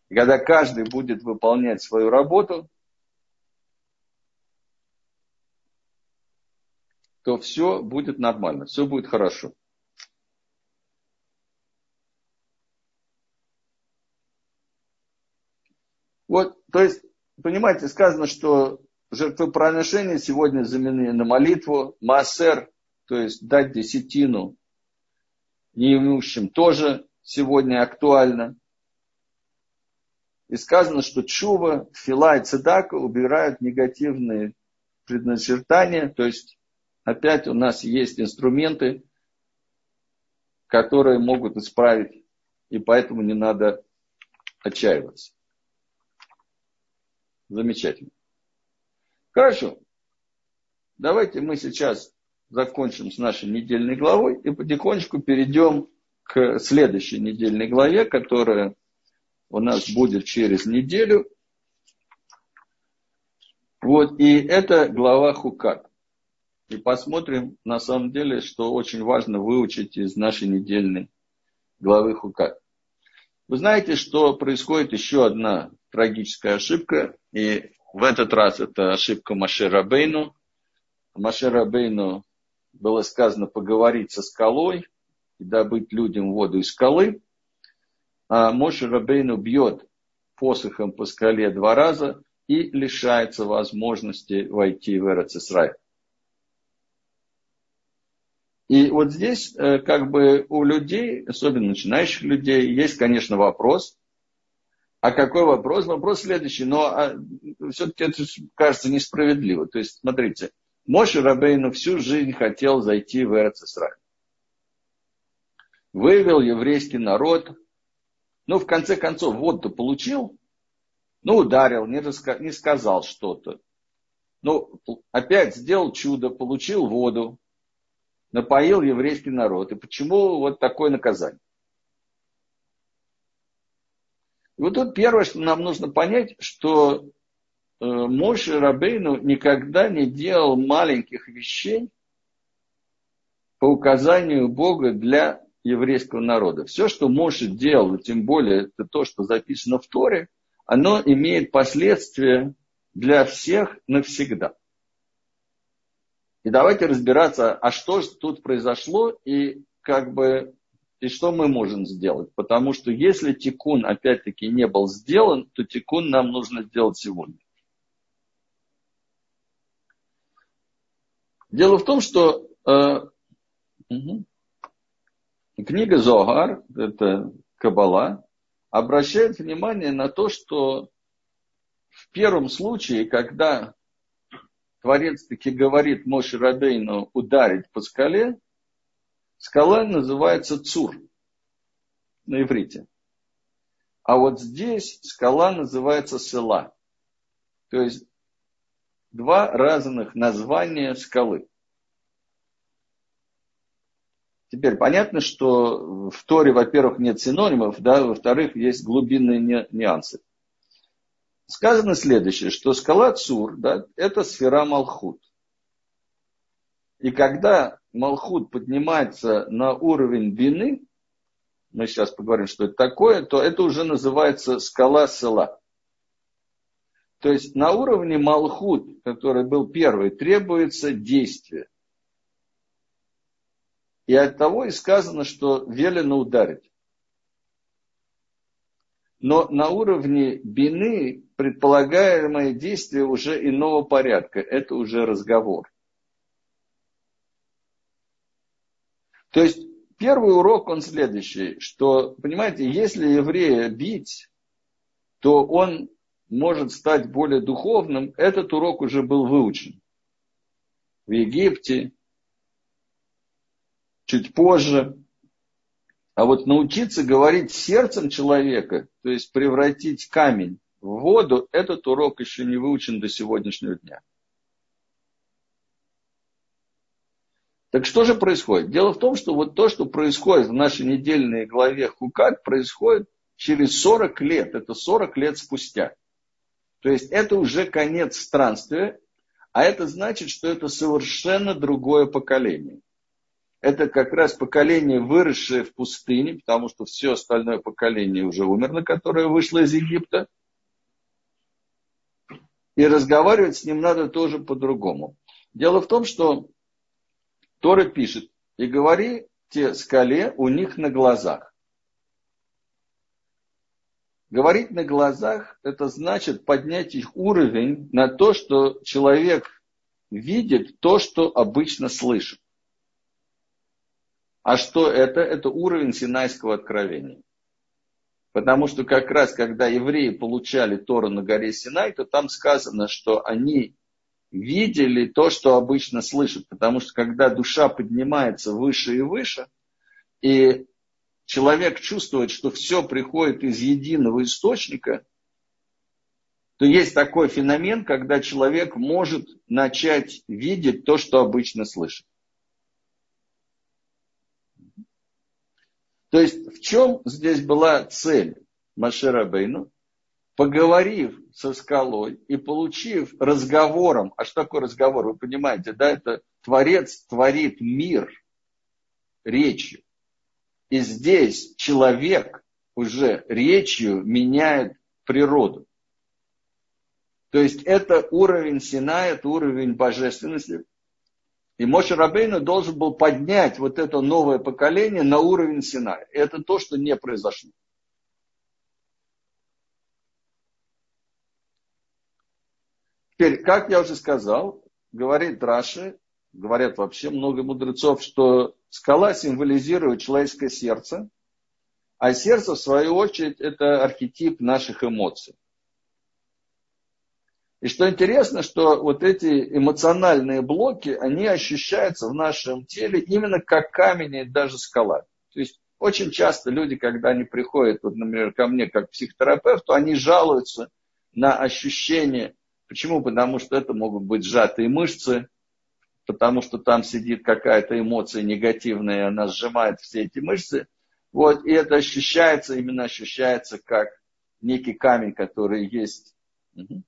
И когда каждый будет выполнять свою работу, то все будет нормально, все будет хорошо. Вот, то есть, понимаете, сказано, что жертвоприношения сегодня заменены на молитву, массер, то есть дать десятину неимущим тоже сегодня актуально. И сказано, что чува, фила и цедака убирают негативные предначертания. То есть опять у нас есть инструменты, которые могут исправить. И поэтому не надо отчаиваться. Замечательно. Хорошо. Давайте мы сейчас закончим с нашей недельной главой и потихонечку перейдем к следующей недельной главе, которая у нас будет через неделю. Вот, и это глава Хукат. И посмотрим, на самом деле, что очень важно выучить из нашей недельной главы Хукат. Вы знаете, что происходит еще одна трагическая ошибка, и в этот раз это ошибка Машера Бейну. Машера Бейну было сказано поговорить со скалой и добыть людям воду из скалы. А Моше Рабейну бьет посохом по скале два раза и лишается возможности войти в Эрцисрай. И вот здесь э, как бы у людей, особенно начинающих людей, есть, конечно, вопрос. А какой вопрос? Вопрос следующий, но а, все-таки это кажется несправедливо. То есть, смотрите, Моше Рабейну всю жизнь хотел зайти в Эрцисрай. Вывел еврейский народ. Ну, в конце концов, воду получил. Ну, ударил, не, раска... не сказал что-то. Ну, опять сделал чудо, получил воду, напоил еврейский народ. И почему вот такое наказание? И вот тут первое, что нам нужно понять, что Э, Моше Рабейну никогда не делал маленьких вещей по указанию Бога для еврейского народа. Все, что Моше делал, тем более это то, что записано в Торе, оно имеет последствия для всех навсегда. И давайте разбираться, а что же тут произошло и как бы и что мы можем сделать. Потому что если тикун опять-таки не был сделан, то тикун нам нужно сделать сегодня. Дело в том, что э, угу, книга Зогар, это Кабала, обращает внимание на то, что в первом случае, когда Творец таки говорит Моше Рабейну ударить по скале, скала называется Цур на иврите. А вот здесь скала называется Села. То есть два разных названия скалы. Теперь понятно, что в Торе, во-первых, нет синонимов, да, во-вторых, есть глубинные нюансы. Сказано следующее, что скала Цур, да, это сфера Малхут. И когда Малхут поднимается на уровень бины, мы сейчас поговорим, что это такое, то это уже называется скала села. То есть на уровне Малхут, который был первый, требуется действие. И от того и сказано, что велено ударить. Но на уровне бины предполагаемое действие уже иного порядка. Это уже разговор. То есть первый урок, он следующий, что, понимаете, если еврея бить, то он может стать более духовным, этот урок уже был выучен. В Египте, чуть позже. А вот научиться говорить сердцем человека, то есть превратить камень в воду, этот урок еще не выучен до сегодняшнего дня. Так что же происходит? Дело в том, что вот то, что происходит в нашей недельной главе Хукат, происходит через 40 лет. Это 40 лет спустя. То есть это уже конец странствия, а это значит, что это совершенно другое поколение. Это как раз поколение, выросшее в пустыне, потому что все остальное поколение уже умерло, которое вышло из Египта. И разговаривать с ним надо тоже по-другому. Дело в том, что Тора пишет, и говори те скале у них на глазах. Говорить на глазах, это значит поднять их уровень на то, что человек видит то, что обычно слышит. А что это? Это уровень Синайского откровения. Потому что как раз, когда евреи получали Тору на горе Синай, то там сказано, что они видели то, что обычно слышат. Потому что когда душа поднимается выше и выше, и человек чувствует, что все приходит из единого источника, то есть такой феномен, когда человек может начать видеть то, что обычно слышит. То есть в чем здесь была цель Машера Бейну? Поговорив со скалой и получив разговором, а что такое разговор, вы понимаете, да, это Творец творит мир речью. И здесь человек уже речью меняет природу. То есть это уровень Сина, это уровень божественности, и Моше Рабейну должен был поднять вот это новое поколение на уровень Синая. Это то, что не произошло. Теперь, как я уже сказал, говорит Раши, говорят вообще много мудрецов, что скала символизирует человеческое сердце, а сердце, в свою очередь, это архетип наших эмоций. И что интересно, что вот эти эмоциональные блоки, они ощущаются в нашем теле именно как камень и даже скала. То есть очень часто люди, когда они приходят, вот, например, ко мне как психотерапевту, они жалуются на ощущение. Почему? Потому что это могут быть сжатые мышцы, потому что там сидит какая-то эмоция негативная, она сжимает все эти мышцы. Вот, и это ощущается, именно ощущается как некий камень, который есть. Угу.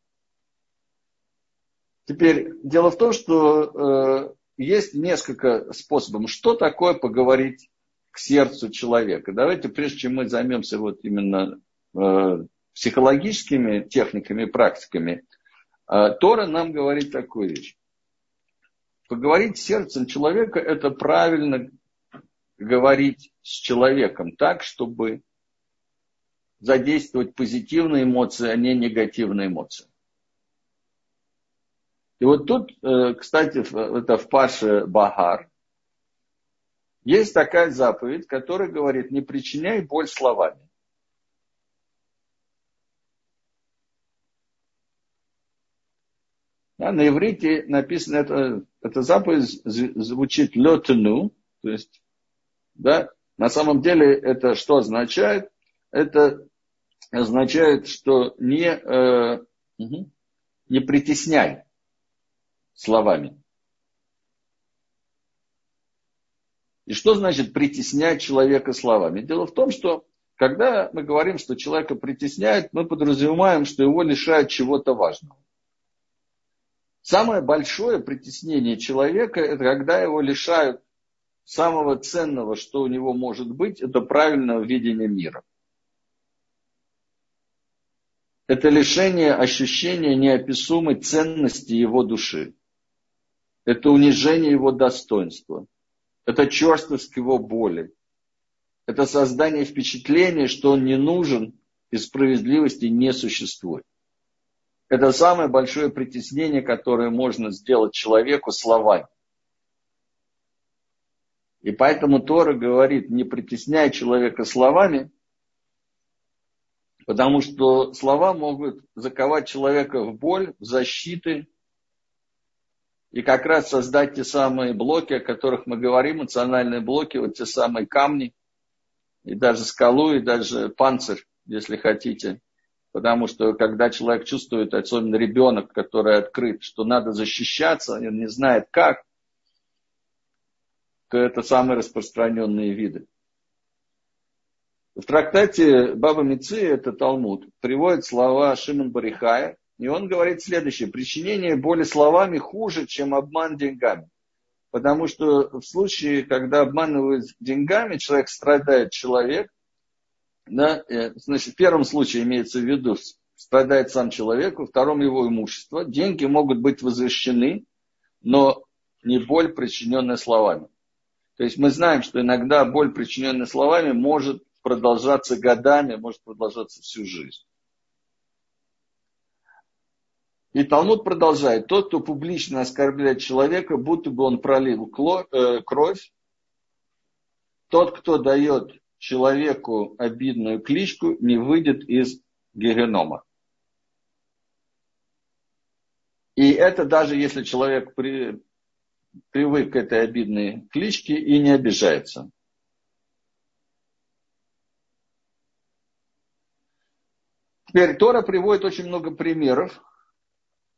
Теперь дело в том, что э, есть несколько способов. Что такое поговорить к сердцу человека? Давайте, прежде чем мы займемся вот именно э, психологическими техниками и практиками, Тора нам говорит такую вещь. Поговорить с сердцем человека – это правильно говорить с человеком так, чтобы задействовать позитивные эмоции, а не негативные эмоции. И вот тут, э, кстати, это в Паше Багар, есть такая заповедь, которая говорит, не причиняй боль словами. Да, на иврите написано, это, эта заповедь звучит летну, то есть, да, на самом деле это что означает? Это означает, что не, э, не притесняй словами. И что значит притеснять человека словами? Дело в том, что когда мы говорим, что человека притесняют, мы подразумеваем, что его лишают чего-то важного. Самое большое притеснение человека, это когда его лишают самого ценного, что у него может быть, это правильного видения мира. Это лишение ощущения неописуемой ценности его души это унижение его достоинства, это черствость его боли, это создание впечатления, что он не нужен и справедливости не существует. Это самое большое притеснение, которое можно сделать человеку словами. И поэтому Тора говорит, не притесняй человека словами, потому что слова могут заковать человека в боль, в защиты, и как раз создать те самые блоки, о которых мы говорим, эмоциональные блоки, вот те самые камни, и даже скалу, и даже панцирь, если хотите. Потому что когда человек чувствует, особенно ребенок, который открыт, что надо защищаться, он не знает как, то это самые распространенные виды. В трактате Баба Мици, это Талмуд, приводит слова Шимон Барихая, и он говорит следующее. Причинение боли словами хуже, чем обман деньгами. Потому что в случае, когда обманывают деньгами, человек страдает человек. Да, э, значит, в первом случае имеется в виду, страдает сам человек, во втором его имущество. Деньги могут быть возвращены, но не боль, причиненная словами. То есть мы знаем, что иногда боль, причиненная словами, может продолжаться годами, может продолжаться всю жизнь. И Талмуд продолжает. Тот, кто публично оскорбляет человека, будто бы он пролил э, кровь, тот, кто дает человеку обидную кличку, не выйдет из генома. И это даже если человек при, привык к этой обидной кличке и не обижается. Теперь Тора приводит очень много примеров,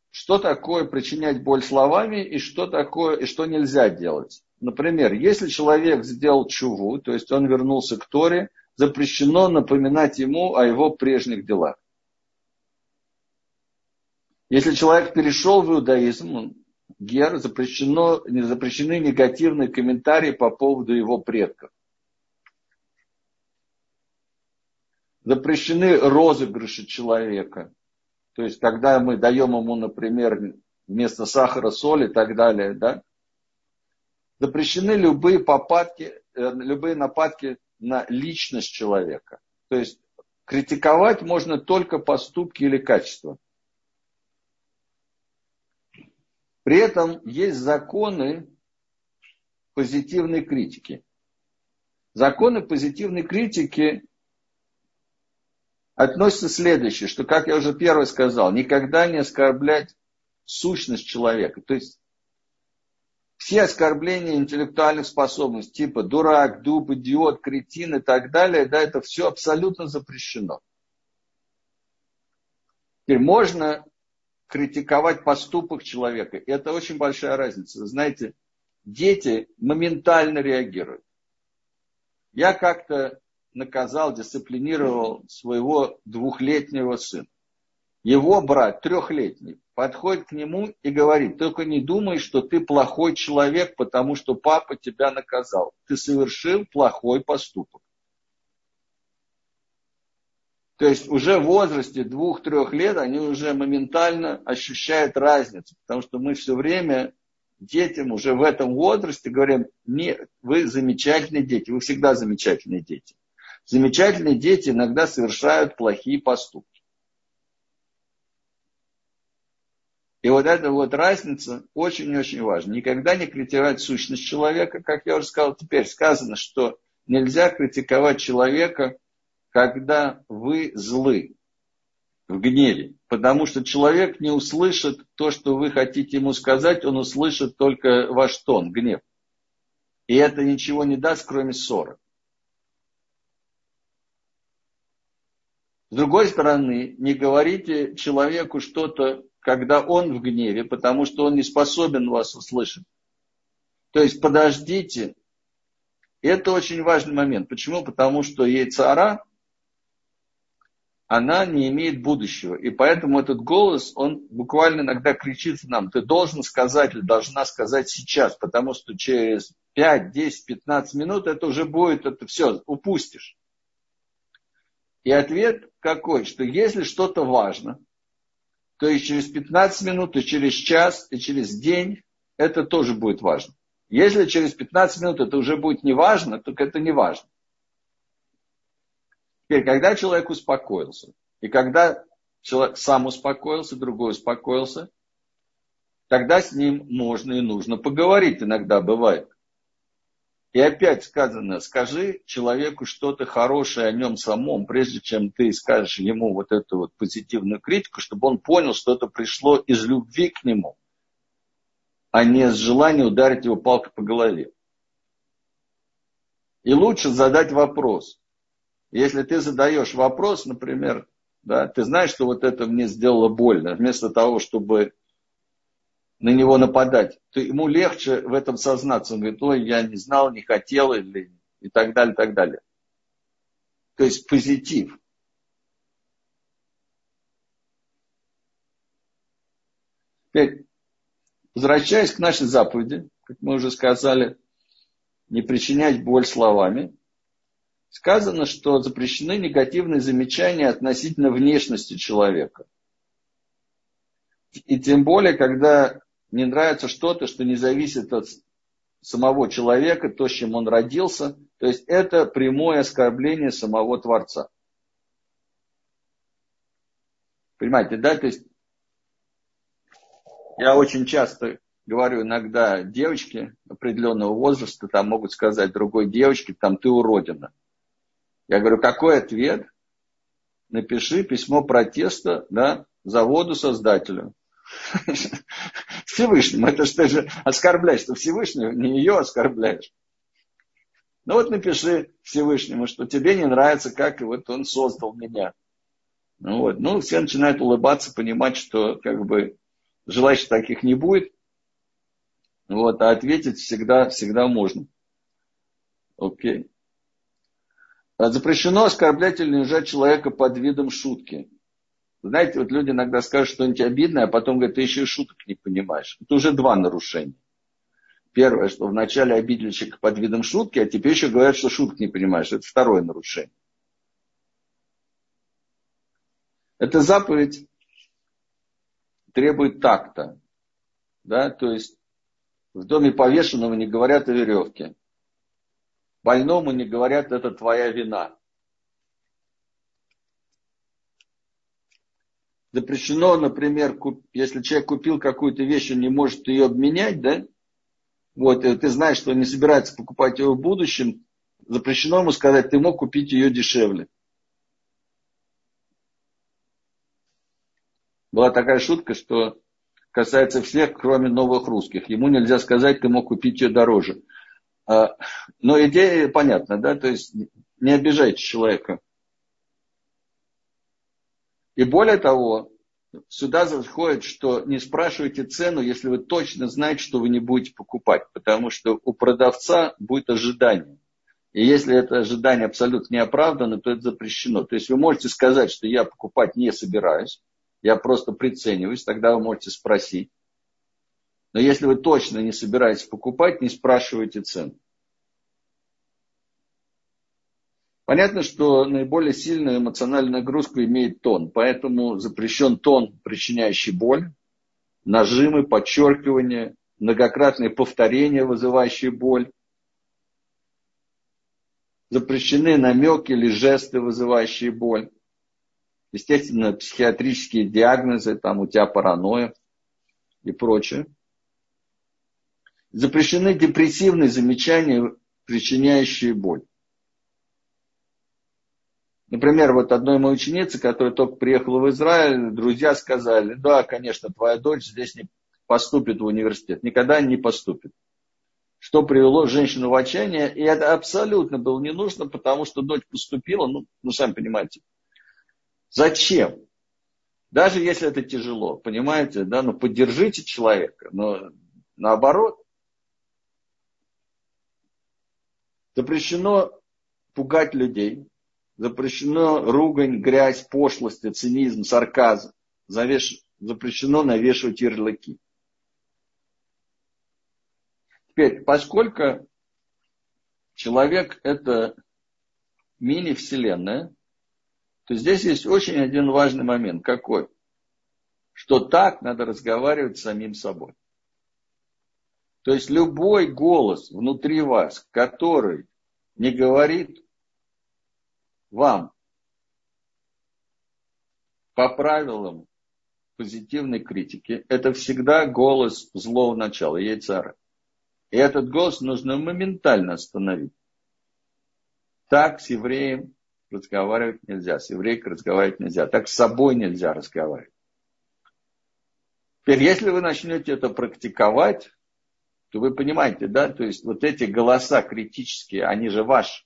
что такое причинять боль словами и что такое, и что нельзя делать. Например, если человек сделал чуву, то есть он вернулся к Торе, запрещено напоминать ему о его прежних делах. Если человек перешел в иудаизм, гер, запрещено, запрещены негативные комментарии по поводу его предков. Запрещены розыгрыши человека. То есть, когда мы даем ему, например, вместо сахара соль и так далее, да, запрещены любые попадки, э, любые нападки на личность человека. То есть критиковать можно только поступки или качества. При этом есть законы позитивной критики. Законы позитивной критики относятся следующее, что, как я уже первый сказал, никогда не оскорблять сущность человека. То есть все оскорбления интеллектуальных способностей, типа дурак, дуб, идиот, кретин и так далее, да, это все абсолютно запрещено. Теперь можно критиковать поступок человека. И это очень большая разница. Знаете, дети моментально реагируют. Я как-то наказал, дисциплинировал своего двухлетнего сына. Его брат, трехлетний, подходит к нему и говорит, только не думай, что ты плохой человек, потому что папа тебя наказал. Ты совершил плохой поступок. То есть уже в возрасте двух-трех лет они уже моментально ощущают разницу, потому что мы все время детям уже в этом возрасте говорим, не, вы замечательные дети, вы всегда замечательные дети. Замечательные дети иногда совершают плохие поступки. И вот эта вот разница очень-очень важна. Никогда не критиковать сущность человека, как я уже сказал. Теперь сказано, что нельзя критиковать человека – когда вы злы, в гневе. Потому что человек не услышит то, что вы хотите ему сказать, он услышит только ваш тон, гнев. И это ничего не даст, кроме ссоры. С другой стороны, не говорите человеку что-то, когда он в гневе, потому что он не способен вас услышать. То есть подождите. Это очень важный момент. Почему? Потому что яйцара она не имеет будущего. И поэтому этот голос, он буквально иногда кричит нам, ты должен сказать или должна сказать сейчас, потому что через 5, 10, 15 минут это уже будет, это все, упустишь. И ответ какой, что если что-то важно, то и через 15 минут, и через час, и через день это тоже будет важно. Если через 15 минут это уже будет не важно, то это не важно. Теперь, когда человек успокоился, и когда человек сам успокоился, другой успокоился, тогда с ним можно и нужно поговорить, иногда бывает. И опять сказано, скажи человеку что-то хорошее о нем самом, прежде чем ты скажешь ему вот эту вот позитивную критику, чтобы он понял, что это пришло из любви к нему, а не с желания ударить его палкой по голове. И лучше задать вопрос. Если ты задаешь вопрос, например, да, ты знаешь, что вот это мне сделало больно, вместо того, чтобы на него нападать, то ему легче в этом сознаться. Он говорит, ой, я не знал, не хотел, или, и так далее, и так далее. То есть позитив. Теперь, возвращаясь к нашей заповеди, как мы уже сказали, не причинять боль словами, сказано, что запрещены негативные замечания относительно внешности человека. И тем более, когда не нравится что-то, что не зависит от самого человека, то, с чем он родился, то есть это прямое оскорбление самого Творца. Понимаете, да? То есть я очень часто говорю иногда девочки определенного возраста, там могут сказать другой девочке, там ты уродина. Я говорю, какой ответ? Напиши письмо протеста да, заводу-создателю. Всевышнему. Это что же оскорбляешь, что Всевышнего, не ее оскорбляешь. Ну вот напиши Всевышнему, что тебе не нравится, как вот он создал меня. Ну, вот. ну все начинают улыбаться, понимать, что как бы желающих таких не будет. Вот, а ответить всегда, всегда можно. Окей. Запрещено оскорблять или унижать человека под видом шутки. Знаете, вот люди иногда скажут что-нибудь обидное, а потом говорят, ты еще и шуток не понимаешь. Это уже два нарушения. Первое, что вначале обидели человека под видом шутки, а теперь еще говорят, что шуток не понимаешь. Это второе нарушение. Эта заповедь требует такта. Да? То есть в доме повешенного не говорят о веревке. Больному не говорят, это твоя вина. Запрещено, например, если человек купил какую-то вещь, он не может ее обменять, да? Вот, и ты знаешь, что он не собирается покупать ее в будущем, запрещено ему сказать, ты мог купить ее дешевле. Была такая шутка, что касается всех, кроме новых русских. Ему нельзя сказать, ты мог купить ее дороже. А, но идея понятна, да, то есть не обижайте человека. И более того, сюда заходит, что не спрашивайте цену, если вы точно знаете, что вы не будете покупать, потому что у продавца будет ожидание. И если это ожидание абсолютно не оправдано, то это запрещено. То есть вы можете сказать, что я покупать не собираюсь, я просто прицениваюсь, тогда вы можете спросить. Но если вы точно не собираетесь покупать, не спрашивайте цену. Понятно, что наиболее сильную эмоциональную нагрузку имеет тон, поэтому запрещен тон, причиняющий боль, нажимы, подчеркивания, многократные повторения, вызывающие боль. Запрещены намеки или жесты, вызывающие боль. Естественно, психиатрические диагнозы, там у тебя паранойя и прочее. Запрещены депрессивные замечания, причиняющие боль. Например, вот одной моей ученицы, которая только приехала в Израиль, друзья сказали, да, конечно, твоя дочь здесь не поступит в университет, никогда не поступит. Что привело женщину в отчаяние, и это абсолютно было не нужно, потому что дочь поступила, ну, ну сами понимаете, зачем? Даже если это тяжело, понимаете, да, ну поддержите человека, но наоборот. Запрещено пугать людей, запрещено ругань, грязь, пошлость, цинизм, сарказм. Завеш... Запрещено навешивать ярлыки. Теперь, поскольку человек это мини-вселенная, то здесь есть очень один важный момент. Какой? Что так надо разговаривать с самим собой. То есть любой голос внутри вас, который не говорит вам по правилам позитивной критики, это всегда голос злого начала, яйцара. И этот голос нужно моментально остановить. Так с евреем разговаривать нельзя, с еврейкой разговаривать нельзя, так с собой нельзя разговаривать. Теперь, если вы начнете это практиковать, то вы понимаете, да, то есть вот эти голоса критические, они же ваши.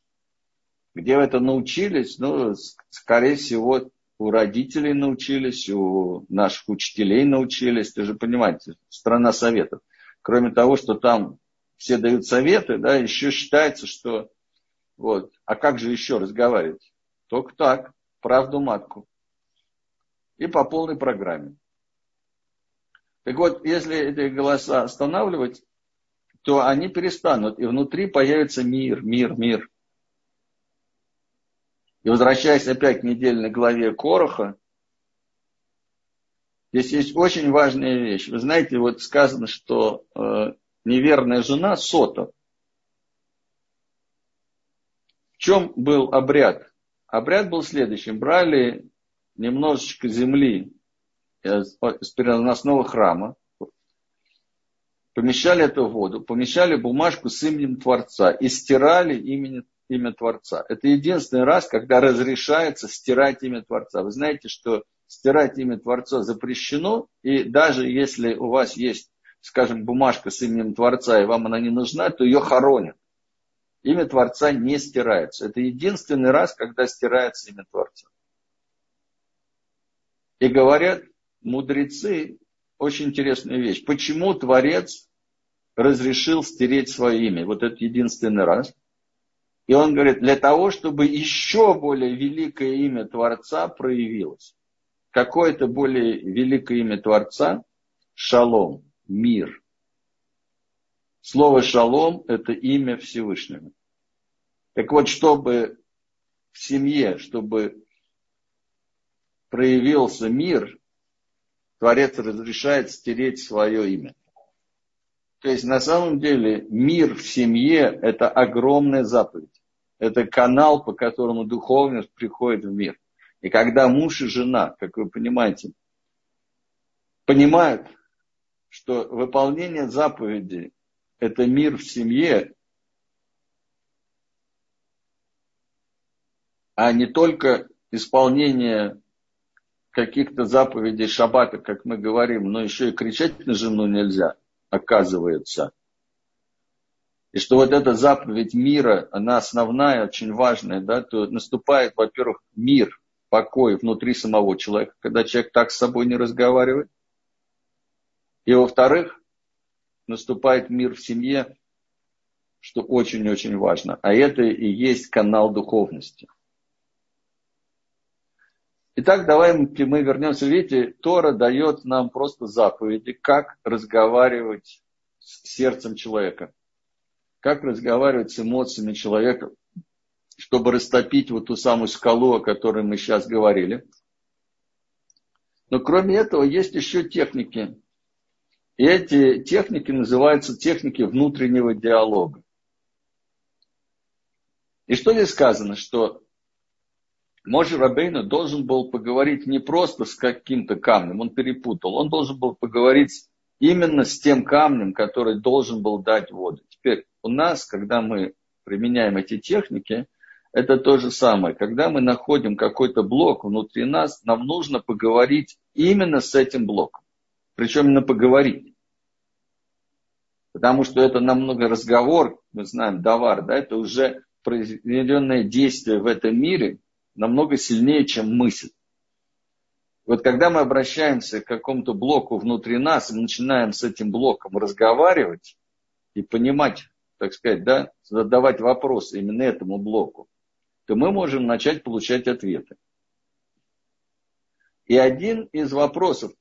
Где вы это научились? Ну, скорее всего, у родителей научились, у наших учителей научились. Ты же понимаете, страна советов. Кроме того, что там все дают советы, да, еще считается, что вот, а как же еще разговаривать? Только так, правду матку. И по полной программе. Так вот, если эти голоса останавливать, то они перестанут, и внутри появится мир, мир, мир. И возвращаясь опять к недельной главе Короха, здесь есть очень важная вещь. Вы знаете, вот сказано, что э, неверная жена сота. В чем был обряд? Обряд был следующим. Брали немножечко земли из переносного храма, помещали это в воду, помещали бумажку с именем Творца и стирали имени имя Творца. Это единственный раз, когда разрешается стирать имя Творца. Вы знаете, что стирать имя Творца запрещено, и даже если у вас есть, скажем, бумажка с именем Творца, и вам она не нужна, то ее хоронят. Имя Творца не стирается. Это единственный раз, когда стирается имя Творца. И говорят мудрецы очень интересную вещь. Почему Творец разрешил стереть свое имя? Вот это единственный раз. И он говорит, для того, чтобы еще более великое имя Творца проявилось. Какое то более великое имя Творца? Шалом, мир. Слово шалом – это имя Всевышнего. Так вот, чтобы в семье, чтобы проявился мир, Творец разрешает стереть свое имя. То есть на самом деле мир в семье – это огромная заповедь. Это канал, по которому духовность приходит в мир. И когда муж и жена, как вы понимаете, понимают, что выполнение заповеди – это мир в семье, а не только исполнение каких-то заповедей шаббата, как мы говорим, но еще и кричать на жену нельзя, оказывается. И что вот эта заповедь мира, она основная, очень важная, да, то наступает, во-первых, мир, покой внутри самого человека, когда человек так с собой не разговаривает. И во-вторых, наступает мир в семье, что очень-очень важно. А это и есть канал духовности. Итак, давай мы вернемся. Видите, Тора дает нам просто заповеди, как разговаривать с сердцем человека, как разговаривать с эмоциями человека, чтобы растопить вот ту самую скалу, о которой мы сейчас говорили. Но кроме этого есть еще техники. И эти техники называются техники внутреннего диалога. И что здесь сказано? Что Може Рабейну должен был поговорить не просто с каким-то камнем, он перепутал, он должен был поговорить именно с тем камнем, который должен был дать воду. Теперь у нас, когда мы применяем эти техники, это то же самое. Когда мы находим какой-то блок внутри нас, нам нужно поговорить именно с этим блоком. Причем именно поговорить. Потому что это намного разговор, мы знаем, давар, да, это уже произведенное действие в этом мире, намного сильнее, чем мысль. Вот когда мы обращаемся к какому-то блоку внутри нас и начинаем с этим блоком разговаривать и понимать, так сказать, да, задавать вопросы именно этому блоку, то мы можем начать получать ответы. И один из вопросов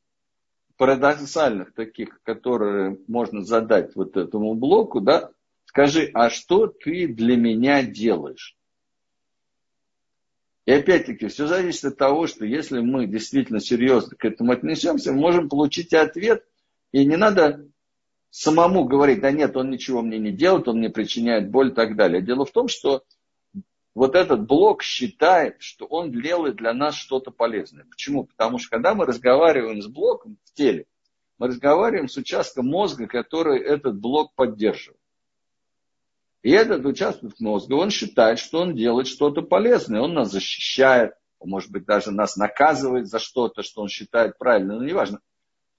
парадоксальных таких, которые можно задать вот этому блоку, да, скажи, а что ты для меня делаешь? И опять-таки, все зависит от того, что если мы действительно серьезно к этому отнесемся, мы можем получить ответ, и не надо самому говорить, да нет, он ничего мне не делает, он мне причиняет боль и так далее. Дело в том, что вот этот блок считает, что он делает для нас что-то полезное. Почему? Потому что когда мы разговариваем с блоком в теле, мы разговариваем с участком мозга, который этот блок поддерживает. И этот участок мозга, он считает, что он делает что-то полезное, он нас защищает, может быть, даже нас наказывает за что-то, что он считает правильным, но неважно.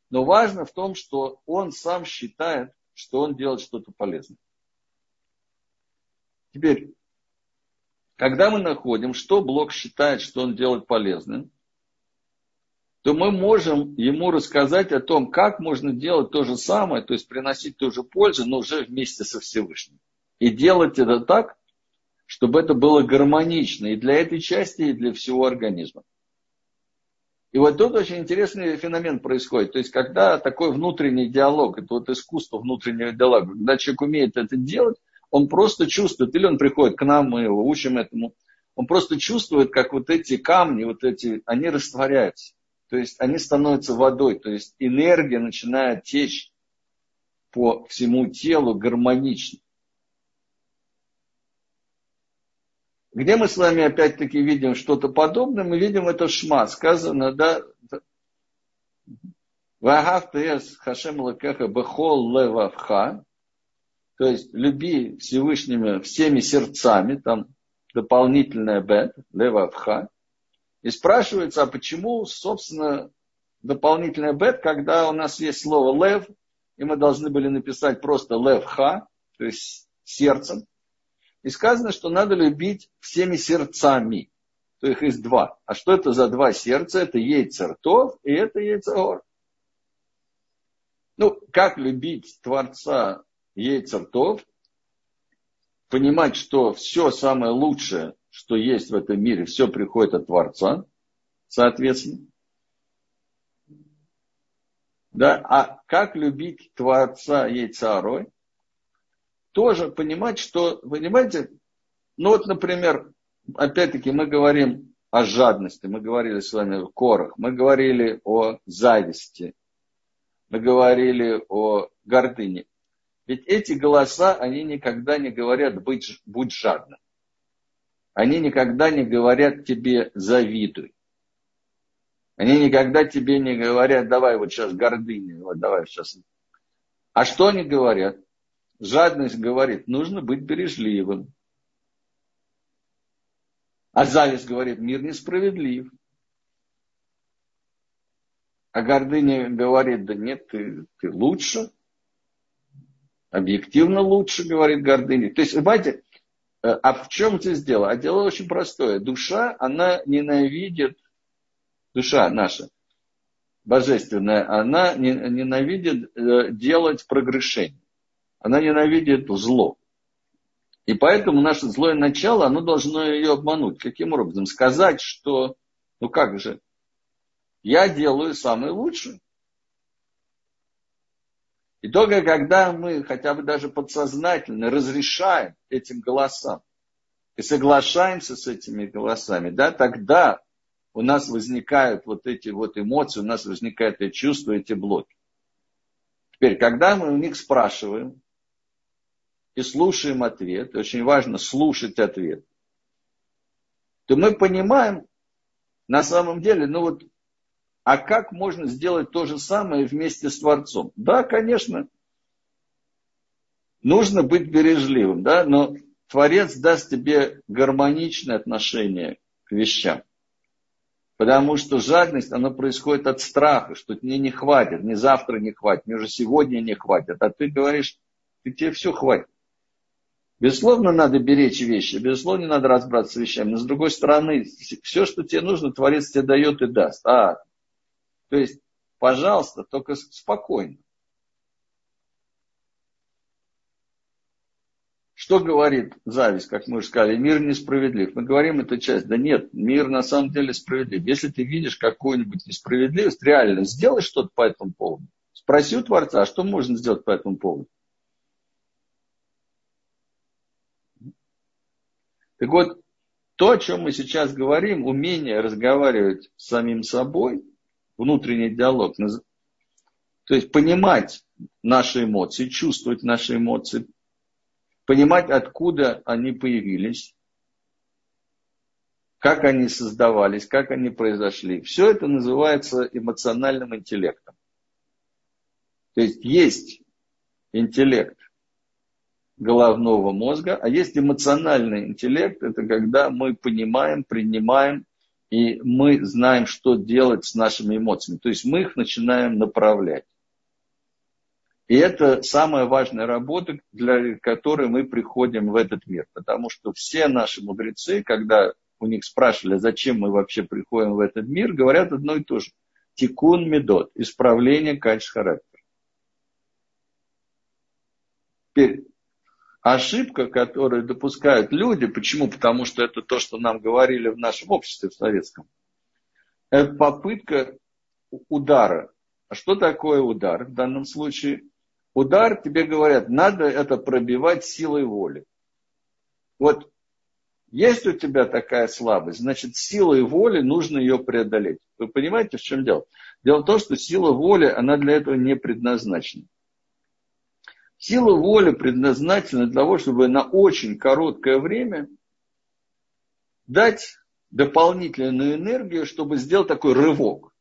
Но важно в том, что он сам считает, что он делает что-то полезное. Теперь, когда мы находим, что блок считает, что он делает полезным, то мы можем ему рассказать о том, как можно делать то же самое, то есть приносить ту же пользу, но уже вместе со Всевышним. И делать это так, чтобы это было гармонично и для этой части, и для всего организма. И вот тут очень интересный феномен происходит. То есть, когда такой внутренний диалог, это вот искусство внутреннего диалога, когда человек умеет это делать, он просто чувствует, или он приходит к нам, мы его учим этому, он просто чувствует, как вот эти камни, вот эти, они растворяются. То есть они становятся водой, то есть энергия начинает течь по всему телу гармонично. Где мы с вами опять-таки видим что-то подобное? Мы видим это шма. Сказано, да, Вагав тес хашем лакеха бехол левавха. То есть люби Всевышними всеми сердцами, там дополнительное бет, левавха, и спрашивается, а почему, собственно, дополнительное бет, когда у нас есть слово лев, и мы должны были написать просто левха, то есть сердцем. И сказано, что надо любить всеми сердцами. То их есть два. А что это за два сердца? Это яйцертов и это яйцегор. Ну, как любить Творца яйцертов? Понимать, что все самое лучшее, что есть в этом мире, все приходит от Творца, соответственно. Да? А как любить Творца яйцарой? Тоже понимать, что, понимаете, ну вот, например, опять-таки мы говорим о жадности, мы говорили с вами о корах, мы говорили о зависти, мы говорили о гордыне. Ведь эти голоса, они никогда не говорят быть, будь жадным. Они никогда не говорят тебе завидуй. Они никогда тебе не говорят, давай вот сейчас гордыня, вот давай сейчас. А что они говорят? Жадность говорит, нужно быть бережливым. А зависть говорит, мир несправедлив. А гордыня говорит, да нет, ты, ты лучше. Объективно лучше, говорит гордыня. То есть, понимаете, э, а в чем здесь дело? А дело очень простое. Душа, она ненавидит, душа наша, божественная, она ненавидит э, делать прогрешение. Она ненавидит зло. И поэтому наше злое начало, оно должно ее обмануть. Каким образом? Сказать, что, ну как же, я делаю самое лучшее. И только когда мы хотя бы даже подсознательно разрешаем этим голосам и соглашаемся с этими голосами, да, тогда у нас возникают вот эти вот эмоции, у нас возникают эти чувства, эти блоки. Теперь, когда мы у них спрашиваем, и слушаем ответ, очень важно слушать ответ, то мы понимаем, на самом деле, ну вот, а как можно сделать то же самое вместе с Творцом? Да, конечно, нужно быть бережливым, да, но Творец даст тебе гармоничное отношение к вещам. Потому что жадность, она происходит от страха, что мне не хватит, мне завтра не хватит, мне уже сегодня не хватит. А ты говоришь, ты тебе все хватит. Безусловно, надо беречь вещи, безусловно, надо разбраться с вещами. Но с другой стороны, все, что тебе нужно, Творец тебе дает и даст. А, то есть, пожалуйста, только спокойно. Что говорит зависть, как мы уже сказали, мир несправедлив. Мы говорим эту часть, да нет, мир на самом деле справедлив. Если ты видишь какую-нибудь несправедливость, реально сделай что-то по этому поводу. Спроси у Творца, а что можно сделать по этому поводу? Так вот, то, о чем мы сейчас говорим, умение разговаривать с самим собой, внутренний диалог, то есть понимать наши эмоции, чувствовать наши эмоции, понимать, откуда они появились, как они создавались, как они произошли. Все это называется эмоциональным интеллектом. То есть есть интеллект головного мозга, а есть эмоциональный интеллект, это когда мы понимаем, принимаем, и мы знаем, что делать с нашими эмоциями. То есть мы их начинаем направлять. И это самая важная работа, для которой мы приходим в этот мир. Потому что все наши мудрецы, когда у них спрашивали, зачем мы вообще приходим в этот мир, говорят одно и то же. Тикун медот, исправление качества характера. Теперь, ошибка, которую допускают люди, почему? Потому что это то, что нам говорили в нашем обществе, в советском. Это попытка удара. А что такое удар в данном случае? Удар, тебе говорят, надо это пробивать силой воли. Вот есть у тебя такая слабость, значит, силой воли нужно ее преодолеть. Вы понимаете, в чем дело? Дело в том, что сила воли, она для этого не предназначена. Сила воли предназначена для того, чтобы на очень короткое время дать дополнительную энергию, чтобы сделать такой рывок.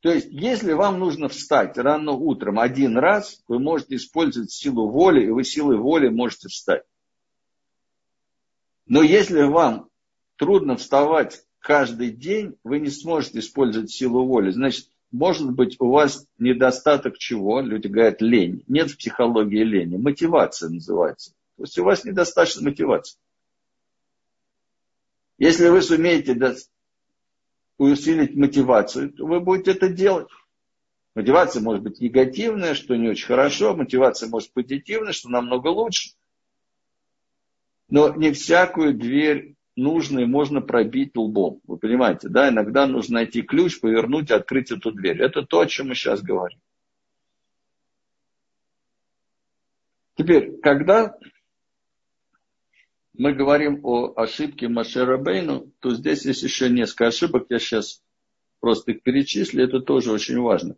То есть, если вам нужно встать рано утром один раз, вы можете использовать силу воли, и вы силой воли можете встать. Но если вам трудно вставать каждый день, вы не сможете использовать силу воли. Значит, может быть, у вас недостаток чего? Люди говорят лень. Нет в психологии лени. Мотивация называется. То есть у вас недостаточно мотивации. Если вы сумеете усилить мотивацию, то вы будете это делать. Мотивация может быть негативная, что не очень хорошо. Мотивация может быть позитивная, что намного лучше. Но не всякую дверь нужно и можно пробить лбом. Вы понимаете, да? Иногда нужно найти ключ, повернуть и открыть эту дверь. Это то, о чем мы сейчас говорим. Теперь, когда мы говорим о ошибке Машера Бейну, то здесь есть еще несколько ошибок. Я сейчас просто их перечислю. Это тоже очень важно.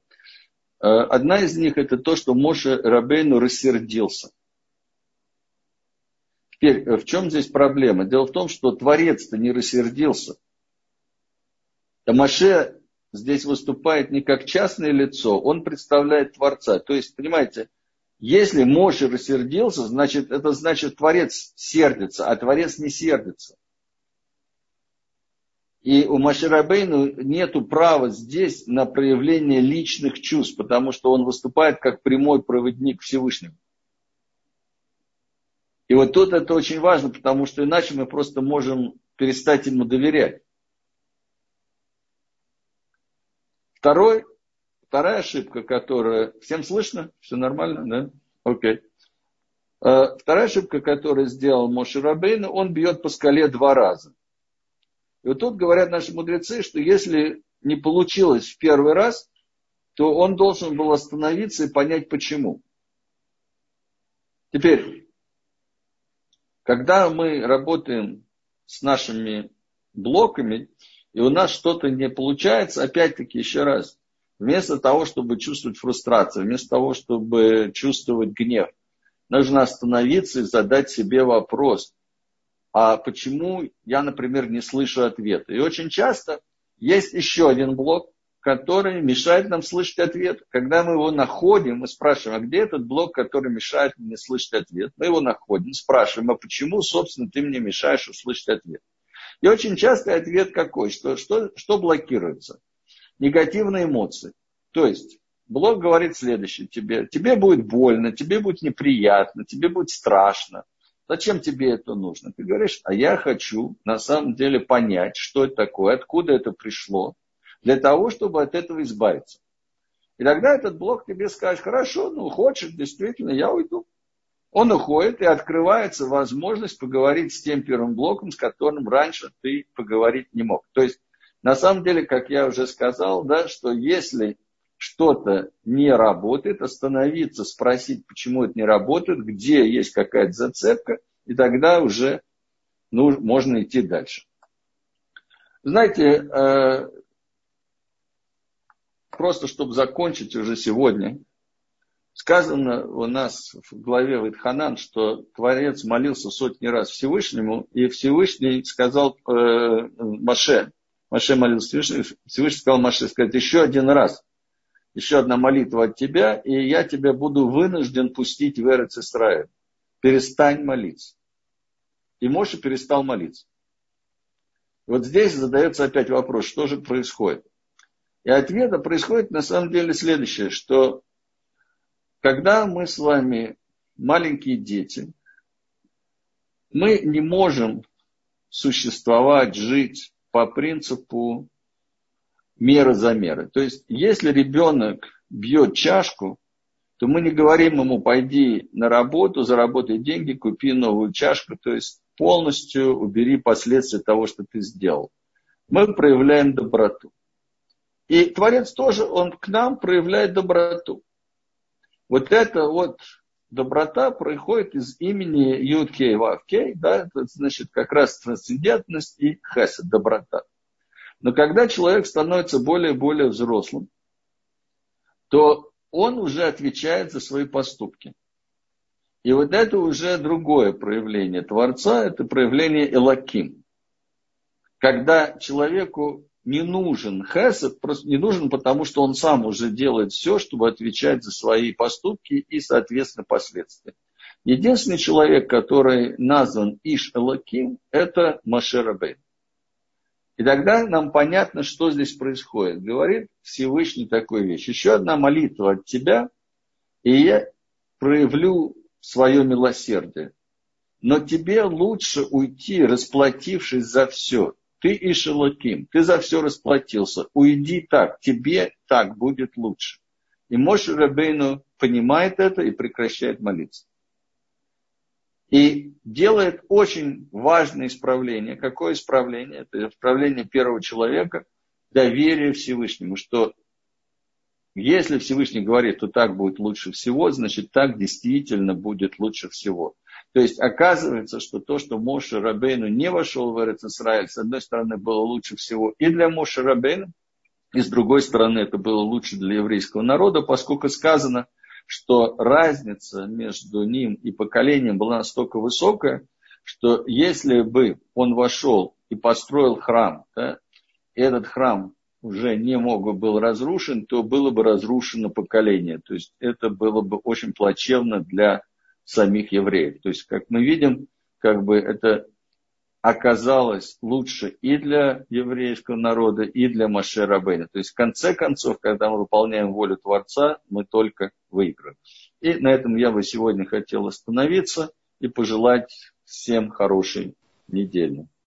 Э, одна из них это то, что Моше Рабейну рассердился. Теперь, э, в чем здесь проблема? Дело в том, что Творец-то не рассердился. Тамаше здесь выступает не как частное лицо, он представляет Творца. То есть, понимаете, если Моше рассердился, значит, это значит, Творец сердится, а Творец не сердится. И у Маширабейну нет права здесь на проявление личных чувств, потому что он выступает как прямой проводник Всевышнего. И вот тут это очень важно, потому что иначе мы просто можем перестать ему доверять. Второй, вторая ошибка, которая... Всем слышно? Все нормально, да? Окей. Э, вторая ошибка, которую сделал Моше Рабейн, он бьет по скале два раза. И вот тут говорят наши мудрецы, что если не получилось в первый раз, то он должен был остановиться и понять почему. Теперь, когда мы работаем с нашими блоками, и у нас что-то не получается, опять-таки, еще раз, вместо того, чтобы чувствовать фрустрацию, вместо того, чтобы чувствовать гнев, нужно остановиться и задать себе вопрос, а почему я, например, не слышу ответа? И очень часто есть еще один блок, который мешает нам слышать ответ. Когда мы его находим, мы спрашиваем, а где этот блок, который мешает мне слышать ответ? Мы его находим, спрашиваем, а почему, собственно, ты мне мешаешь услышать ответ? И очень часто ответ какой? Что, что, что блокируется? Негативные эмоции. То есть, блок говорит следующее тебе. Тебе будет больно, тебе будет неприятно, тебе будет страшно. Зачем тебе это нужно? Ты говоришь, а я хочу на самом деле понять, что это такое, откуда это пришло, для того, чтобы от этого избавиться. И тогда этот блок тебе скажет, хорошо, ну хочешь, действительно, я уйду. Он уходит, и открывается возможность поговорить с тем первым блоком, с которым раньше ты поговорить не мог. То есть, на самом деле, как я уже сказал, да, что если что-то не работает, остановиться, спросить, почему это не работает, где есть какая-то зацепка, и тогда уже ну, можно идти дальше. Знаете, э, просто чтобы закончить уже сегодня, сказано у нас в главе Вайтханан, что Творец молился сотни раз Всевышнему, и Всевышний сказал э, Маше, Маше молился Всевышнему, Всевышний сказал Маше сказать еще один раз, еще одна молитва от тебя, и я тебя буду вынужден пустить в Эрец. Перестань молиться. И Моше перестал молиться. Вот здесь задается опять вопрос, что же происходит. И ответа происходит на самом деле следующее, что когда мы с вами маленькие дети, мы не можем существовать, жить по принципу меры за меры. То есть, если ребенок бьет чашку, то мы не говорим ему, пойди на работу, заработай деньги, купи новую чашку. То есть, полностью убери последствия того, что ты сделал. Мы проявляем доброту. И Творец тоже, он к нам проявляет доброту. Вот эта вот доброта происходит из имени Юдкей Вавкей, да, это значит как раз трансцендентность и хесед, доброта. Но когда человек становится более и более взрослым, то он уже отвечает за свои поступки. И вот это уже другое проявление Творца, это проявление Элаким. Когда человеку не нужен хесед, просто не нужен, потому что он сам уже делает все, чтобы отвечать за свои поступки и, соответственно, последствия. Единственный человек, который назван Иш Элаким, это Маше Рабейн. И тогда нам понятно, что здесь происходит. Говорит Всевышний такую вещь. Еще одна молитва от тебя, и я проявлю свое милосердие. Но тебе лучше уйти, расплатившись за все. Ты и Шелаким, ты за все расплатился. Уйди так, тебе так будет лучше. И Моше Рабейну понимает это и прекращает молиться. И делает очень важное исправление. Какое исправление? Это исправление первого человека, доверие Всевышнему, что если Всевышний говорит, то так будет лучше всего, значит так действительно будет лучше всего. То есть оказывается, что то, что Моше Рабейну не вошел в Эрец Исраиль, с одной стороны, было лучше всего и для Моше Рабейну, и с другой стороны, это было лучше для еврейского народа, поскольку сказано, что разница между ним и поколением была настолько высокая, что если бы он вошел и построил храм, да, этот храм уже не мог бы был разрушен, то было бы разрушено поколение. То есть это было бы очень плачевно для самих евреев. То есть, как мы видим, как бы это оказалось лучше и для еврейского народа, и для Маше Рабейна. То есть, в конце концов, когда мы выполняем волю Творца, мы только выиграем. И на этом я бы сегодня хотел остановиться и пожелать всем хорошей недели.